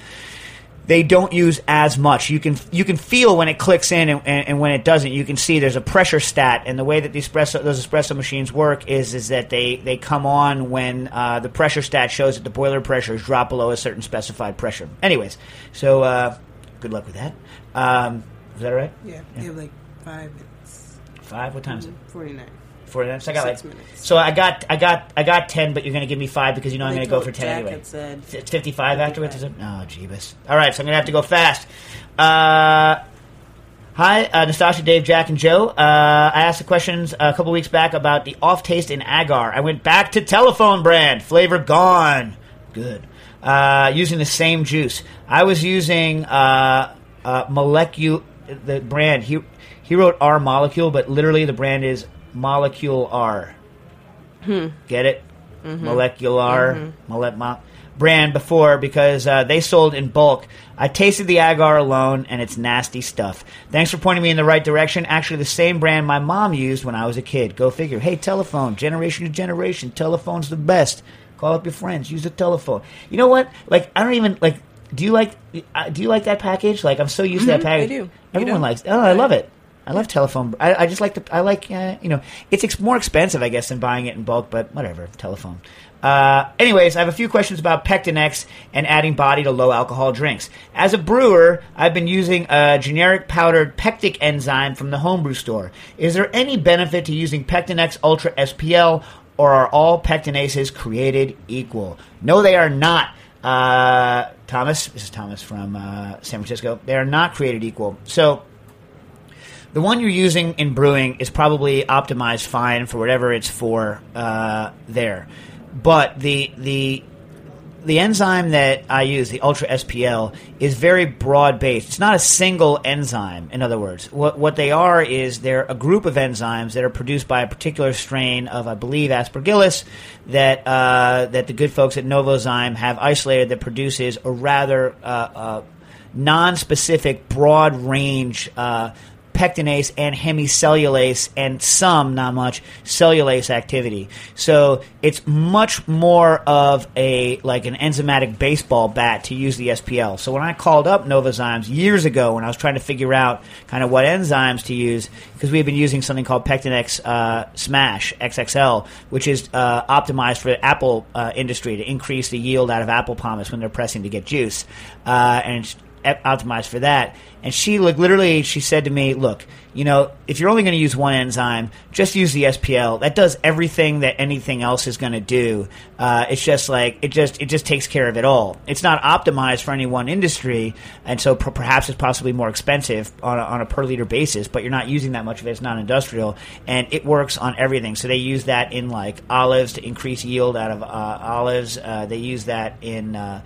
D: they don't use as much. You can you can feel when it clicks in and, and, and, when it doesn't. You can see there's a pressure stat, and the way that the espresso those espresso machines work is is that they, they come on when uh, the pressure stat shows that the boiler pressure is dropped below a certain specified pressure. Anyways, so uh, good luck with that. Um, is that right?
E: Yeah,
D: Yeah.
E: you have like five minutes.
D: Five. What time is it?
E: Forty nine.
D: Four minutes. I got
E: Six
D: like.
E: minutes.
D: So I got I got I got ten, but you're going to give me five because you know I'm going to go for ten
E: Jack
D: anyway. It's 55 afterwards, is it?
E: 55.
D: Oh, jeebus. All right, so I'm going to have to go fast. Uh, hi, uh, Nastasha, Dave, Jack, and Joe. Uh, I asked the questions a couple weeks back about the off taste in agar. I went back to telephone brand. Flavor gone. Good. Uh, using the same juice. I was using uh, uh, molecule, the brand. He, he wrote R molecule, but literally the brand is Molecule R. Get it? Molecular mole- mo- brand before because uh, they sold in bulk. I tasted the agar alone, and it's nasty stuff. Thanks for pointing me in the right direction. Actually, the same brand my mom used when I was a kid. Go figure. Hey, telephone, generation to generation, telephone's the best. Call up your friends. Use a telephone. You know what? Like, I don't even like. Do you like? uh, Do you like that package? Like, I'm so used to that
E: Mhm, I
D: package.
E: do.
D: Everyone likes. Oh, I love it. I love telephone. I, I just like the. I like. Uh, you know, it's ex- more expensive, I guess, than buying it in bulk, but whatever. Telephone. Uh, anyways, I have a few questions about Pectinex and adding body to low alcohol drinks. As a brewer, I've been using a generic powdered pectic enzyme from the homebrew store. Is there any benefit to using Pectinex Ultra SPL, or are all pectinases created equal? No, they are not. Uh, Thomas, this is Thomas from uh, San Francisco. They are not created equal. So the one you're using in brewing is probably optimized fine for whatever it's for uh, there. But the the the enzyme that I use, the Ultra SPL, is very broad based. It's not a single enzyme. In other words, what what they are is they're a group of enzymes that are produced by a particular strain of, I believe, Aspergillus that uh, that the good folks at Novozyme have isolated that produces a rather uh, uh, non-specific, broad range. Pectinase and hemicellulase and some, not much, cellulase activity. So it's much more of a like an enzymatic baseball bat to use the SPL. So when I called up Novozymes years ago when I was trying to figure out kind of what enzymes to use, because we had been using something called Pectinex uh, Smash XXL, which is uh, optimized for the apple uh, industry to increase the yield out of apple pomace when they're pressing to get juice, uh, and optimized for that. And she like literally she said to me, "Look, you know, if you're only going to use one enzyme, just use the SPL. That does everything that anything else is going to do. Uh, it's just like it just it just takes care of it all. It's not optimized for any one industry, and so per- perhaps it's possibly more expensive on a, on a per liter basis. But you're not using that much of it. It's not industrial, and it works on everything. So they use that in like olives to increase yield out of uh, olives. Uh, they use that in uh,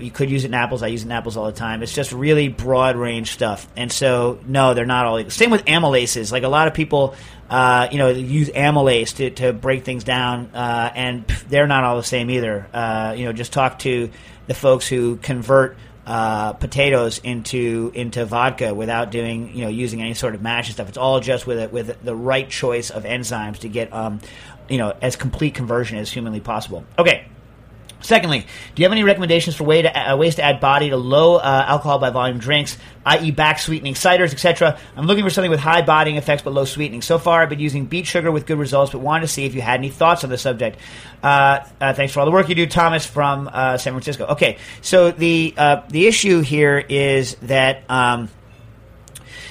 D: you could use it in apples. I use it in apples all the time. It's just really broad range stuff. And so, no, they're not all. The same with amylases. Like a lot of people, uh, you know, use amylase to, to break things down, uh, and they're not all the same either. Uh, you know, just talk to the folks who convert. Uh, potatoes into into vodka without doing you know using any sort of mash and stuff. It's all just with it with the right choice of enzymes to get um, you know as complete conversion as humanly possible. Okay, Secondly, do you have any recommendations for way to, uh, ways to add body to low uh, alcohol by volume drinks, i.e., back sweetening, ciders, etc.? I'm looking for something with high bodying effects but low sweetening. So far, I've been using beet sugar with good results, but wanted to see if you had any thoughts on the subject. Uh, uh, thanks for all the work you do, Thomas from uh, San Francisco. Okay, so the uh, the issue here is that. Um,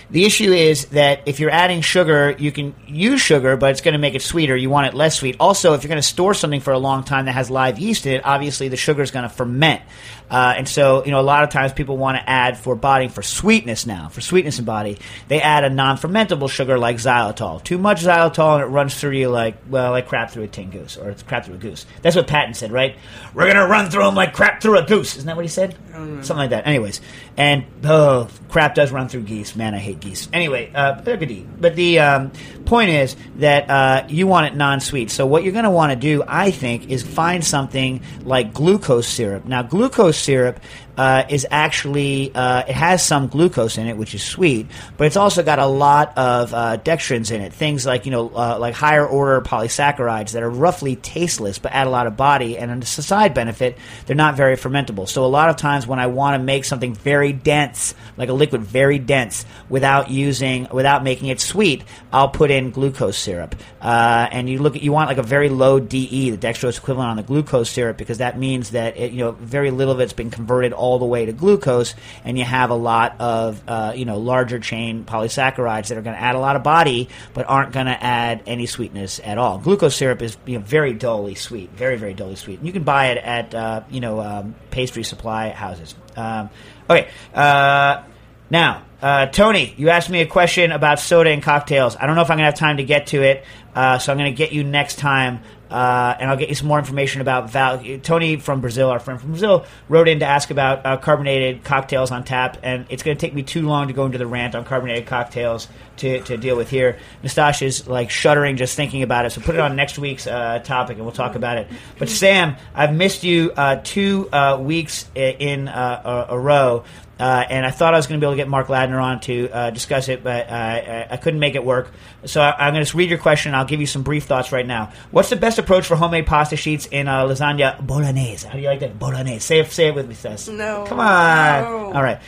D: the issue is that if you're adding sugar, you can use sugar, but it's going to make it sweeter. You want it less sweet. Also, if you're going to store something for a long time that has live yeast in it, obviously the sugar is going to ferment. Uh, and so, you know, a lot of times people want to add for body for sweetness now, for sweetness in body. They add a non-fermentable sugar like xylitol. Too much xylitol and it runs through you like, well, like crap through a tin goose, or it's crap through a goose. That's what Patton said, right? We're going to run through them like crap through a goose. Isn't that what he said? Something like that. Anyways, and oh, crap does run through geese. Man, I hate geese. Anyway, uh, they're good to eat. But the um, point is that uh, you want it non-sweet. So what you're going to want to do, I think, is find something like glucose syrup. Now, glucose syrup uh, is actually uh, it has some glucose in it, which is sweet, but it's also got a lot of uh, dextrins in it. Things like you know uh, like higher order polysaccharides that are roughly tasteless but add a lot of body. And as a side benefit, they're not very fermentable. So a lot of times when I want to make something very dense, like a liquid very dense, without using without making it sweet, I'll put in glucose syrup. Uh, and you look at you want like a very low DE, the dextrose equivalent on the glucose syrup, because that means that it, you know very little of it's been converted all the way to glucose, and you have a lot of uh, you know larger chain polysaccharides that are going to add a lot of body, but aren't going to add any sweetness at all. Glucose syrup is you know, very dully sweet, very very dully sweet. And you can buy it at uh, you know um, pastry supply houses. Um, okay. Uh, now, uh, Tony, you asked me a question about soda and cocktails. I don't know if I'm going to have time to get to it, uh, so I'm going to get you next time, uh, and I'll get you some more information about Val. Tony from Brazil, our friend from Brazil, wrote in to ask about uh, carbonated cocktails on tap, and it's going to take me too long to go into the rant on carbonated cocktails to, to deal with here. Nastash is like shuddering just thinking about it, so put it on next week's uh, topic, and we'll talk about it. But Sam, I've missed you uh, two uh, weeks in uh, a row. Uh, and I thought I was going to be able to get Mark Ladner on to uh, discuss it, but uh, I, I couldn't make it work. So I, I'm going to read your question. and I'll give you some brief thoughts right now. What's the best approach for homemade pasta sheets in uh, lasagna bolognese? How do you like that? Bolognese. Say it, say it with me, Seth.
E: No.
D: Come on.
E: No.
D: All right.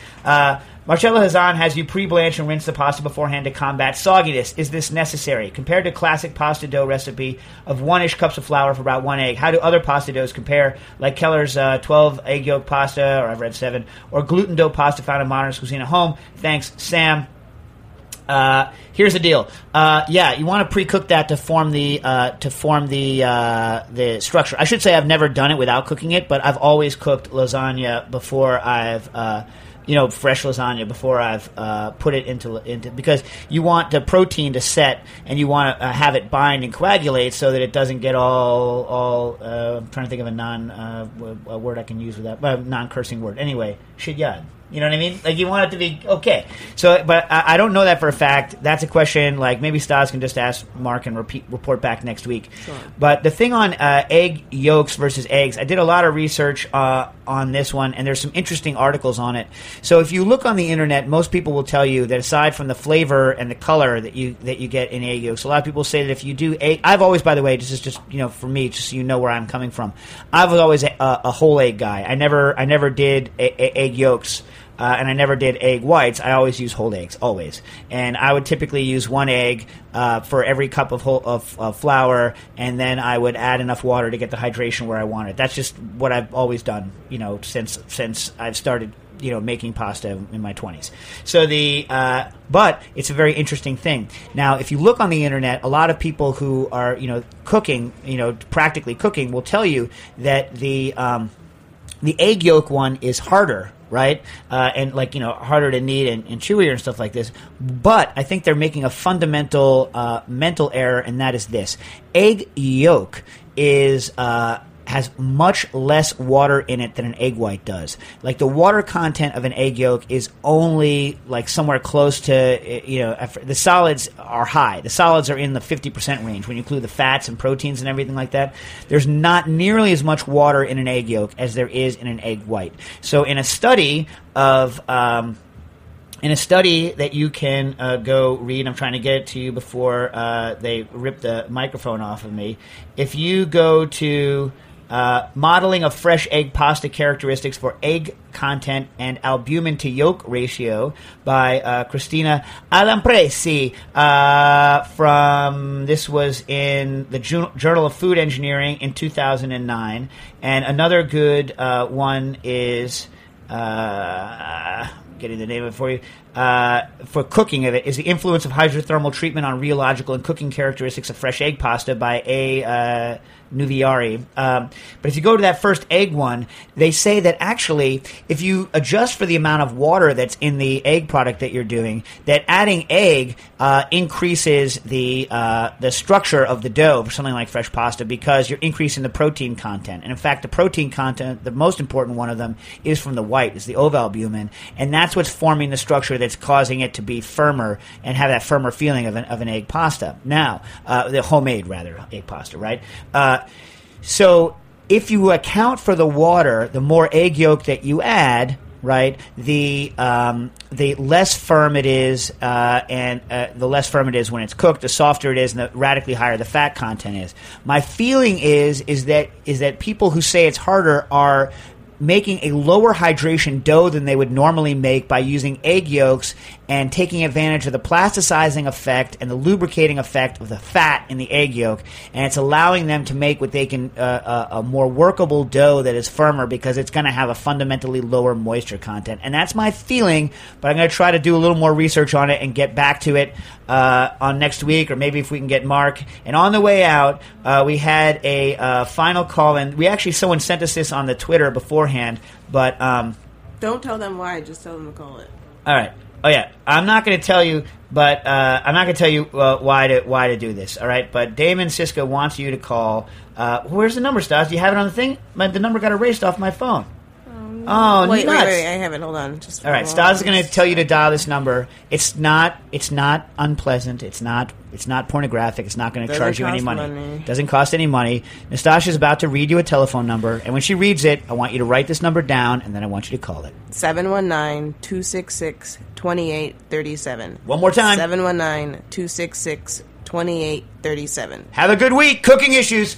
D: Marcella Hazan has you pre-blanch and rinse the pasta beforehand to combat sogginess. Is this necessary? Compared to classic pasta dough recipe of one-ish cups of flour for about one egg, how do other pasta doughs compare? Like Keller's uh, 12 egg yolk pasta, or I've read seven, or gluten dough pasta found in modern cuisine at home. Thanks, Sam. Uh, here's the deal. Uh, yeah, you want to pre-cook that to form the uh, to form the uh, the structure. I should say I've never done it without cooking it, but I've always cooked lasagna before I've uh, you know fresh lasagna before I've uh, put it into into because you want the protein to set and you want to uh, have it bind and coagulate so that it doesn't get all all. Uh, I'm trying to think of a non uh, word I can use with that non cursing word. Anyway, shidyad. You know what I mean? Like you want it to be okay. So, but I, I don't know that for a fact. That's a question. Like maybe Stas can just ask Mark and repeat, report back next week. Sure. But the thing on uh, egg yolks versus eggs, I did a lot of research uh, on this one, and there's some interesting articles on it. So if you look on the internet, most people will tell you that aside from the flavor and the color that you that you get in egg yolks, a lot of people say that if you do egg, I've always, by the way, this is just you know for me, just so you know where I'm coming from. I was always a, a whole egg guy. I never I never did a, a, egg yolks. Uh, and I never did egg whites. I always use whole eggs, always. And I would typically use one egg uh, for every cup of, whole, of, of flour, and then I would add enough water to get the hydration where I want it. That's just what I've always done, you know, since since I've started you know making pasta in my 20s so the uh, but it's a very interesting thing now if you look on the internet a lot of people who are you know cooking you know practically cooking will tell you that the um, the egg yolk one is harder right? Uh, and like you know, harder to knead and, and, chewier and stuff like this. But I think they're making a fundamental uh, mental error, and that is this: egg yolk is uh, has much less water in it than an egg white does. Like the water content of an egg yolk is only like somewhere close to you know the solids are high. The solids are in the 50% range when you include the fats and proteins and everything like that. There's not nearly as much water in an egg yolk as there is in an egg white. So in a study of um, in a study that you can uh, go read, I'm trying to get it to you before uh, they rip the microphone off of me. If you go to uh, modeling of fresh egg pasta characteristics for egg content and albumen to yolk ratio by uh, Cristina Alamprese uh, from this was in the Journal of Food Engineering in 2009 and another good uh, one is uh, getting the name of it for you uh, for cooking of it is the influence of hydrothermal treatment on rheological and cooking characteristics of fresh egg pasta by A. Nuviari. Um, but if you go to that first egg one, they say that actually, if you adjust for the amount of water that's in the egg product that you're doing, that adding egg uh, increases the uh, the structure of the dough for something like fresh pasta because you're increasing the protein content. And in fact, the protein content, the most important one of them, is from the white, is the ovalbumin, and that's what's forming the structure that's causing it to be firmer and have that firmer feeling of an, of an egg pasta. Now, uh, the homemade rather egg pasta, right? Uh, so if you account for the water, the more egg yolk that you add, right, the um, the less firm it is, uh, and uh, the less firm it is when it's cooked, the softer it is, and the radically higher the fat content is. My feeling is is that is that people who say it's harder are making a lower hydration dough than they would normally make by using egg yolks and taking advantage of the plasticizing effect and the lubricating effect of the fat in the egg yolk. And it's allowing them to make what they can uh, a, uh, a more workable dough that is firmer because it's going to have a fundamentally lower moisture content. And that's my feeling, but I'm going to try to do a little more research on it and get back to it uh, on next week, or maybe if we can get Mark. And on the way out, uh, we had a uh, final call, and we actually someone sent us this on the Twitter beforehand, but um,
E: don't tell them why. Just tell them to call it.
D: All right. Oh yeah, I'm not going to tell you, but uh, I'm not going to tell you uh, why to why to do this. All right, but Damon Cisco wants you to call. Uh, where's the number, Stas? Do you have it on the thing? My, the number got erased off my phone. Oh,
E: wait,
D: nuts.
E: wait, wait! I haven't. Hold on. Just
D: all right. Stas is going to tell you to dial this number. It's not. It's not unpleasant. It's not. It's not pornographic. It's not going to charge you any money. money. Doesn't cost any money. Nastasha is about to read you a telephone number, and when she reads it, I want you to write this number down, and then I want you to call it.
E: 719-266-2837.
D: One more time.
E: 719-266-2837.
D: Have a good week. Cooking issues.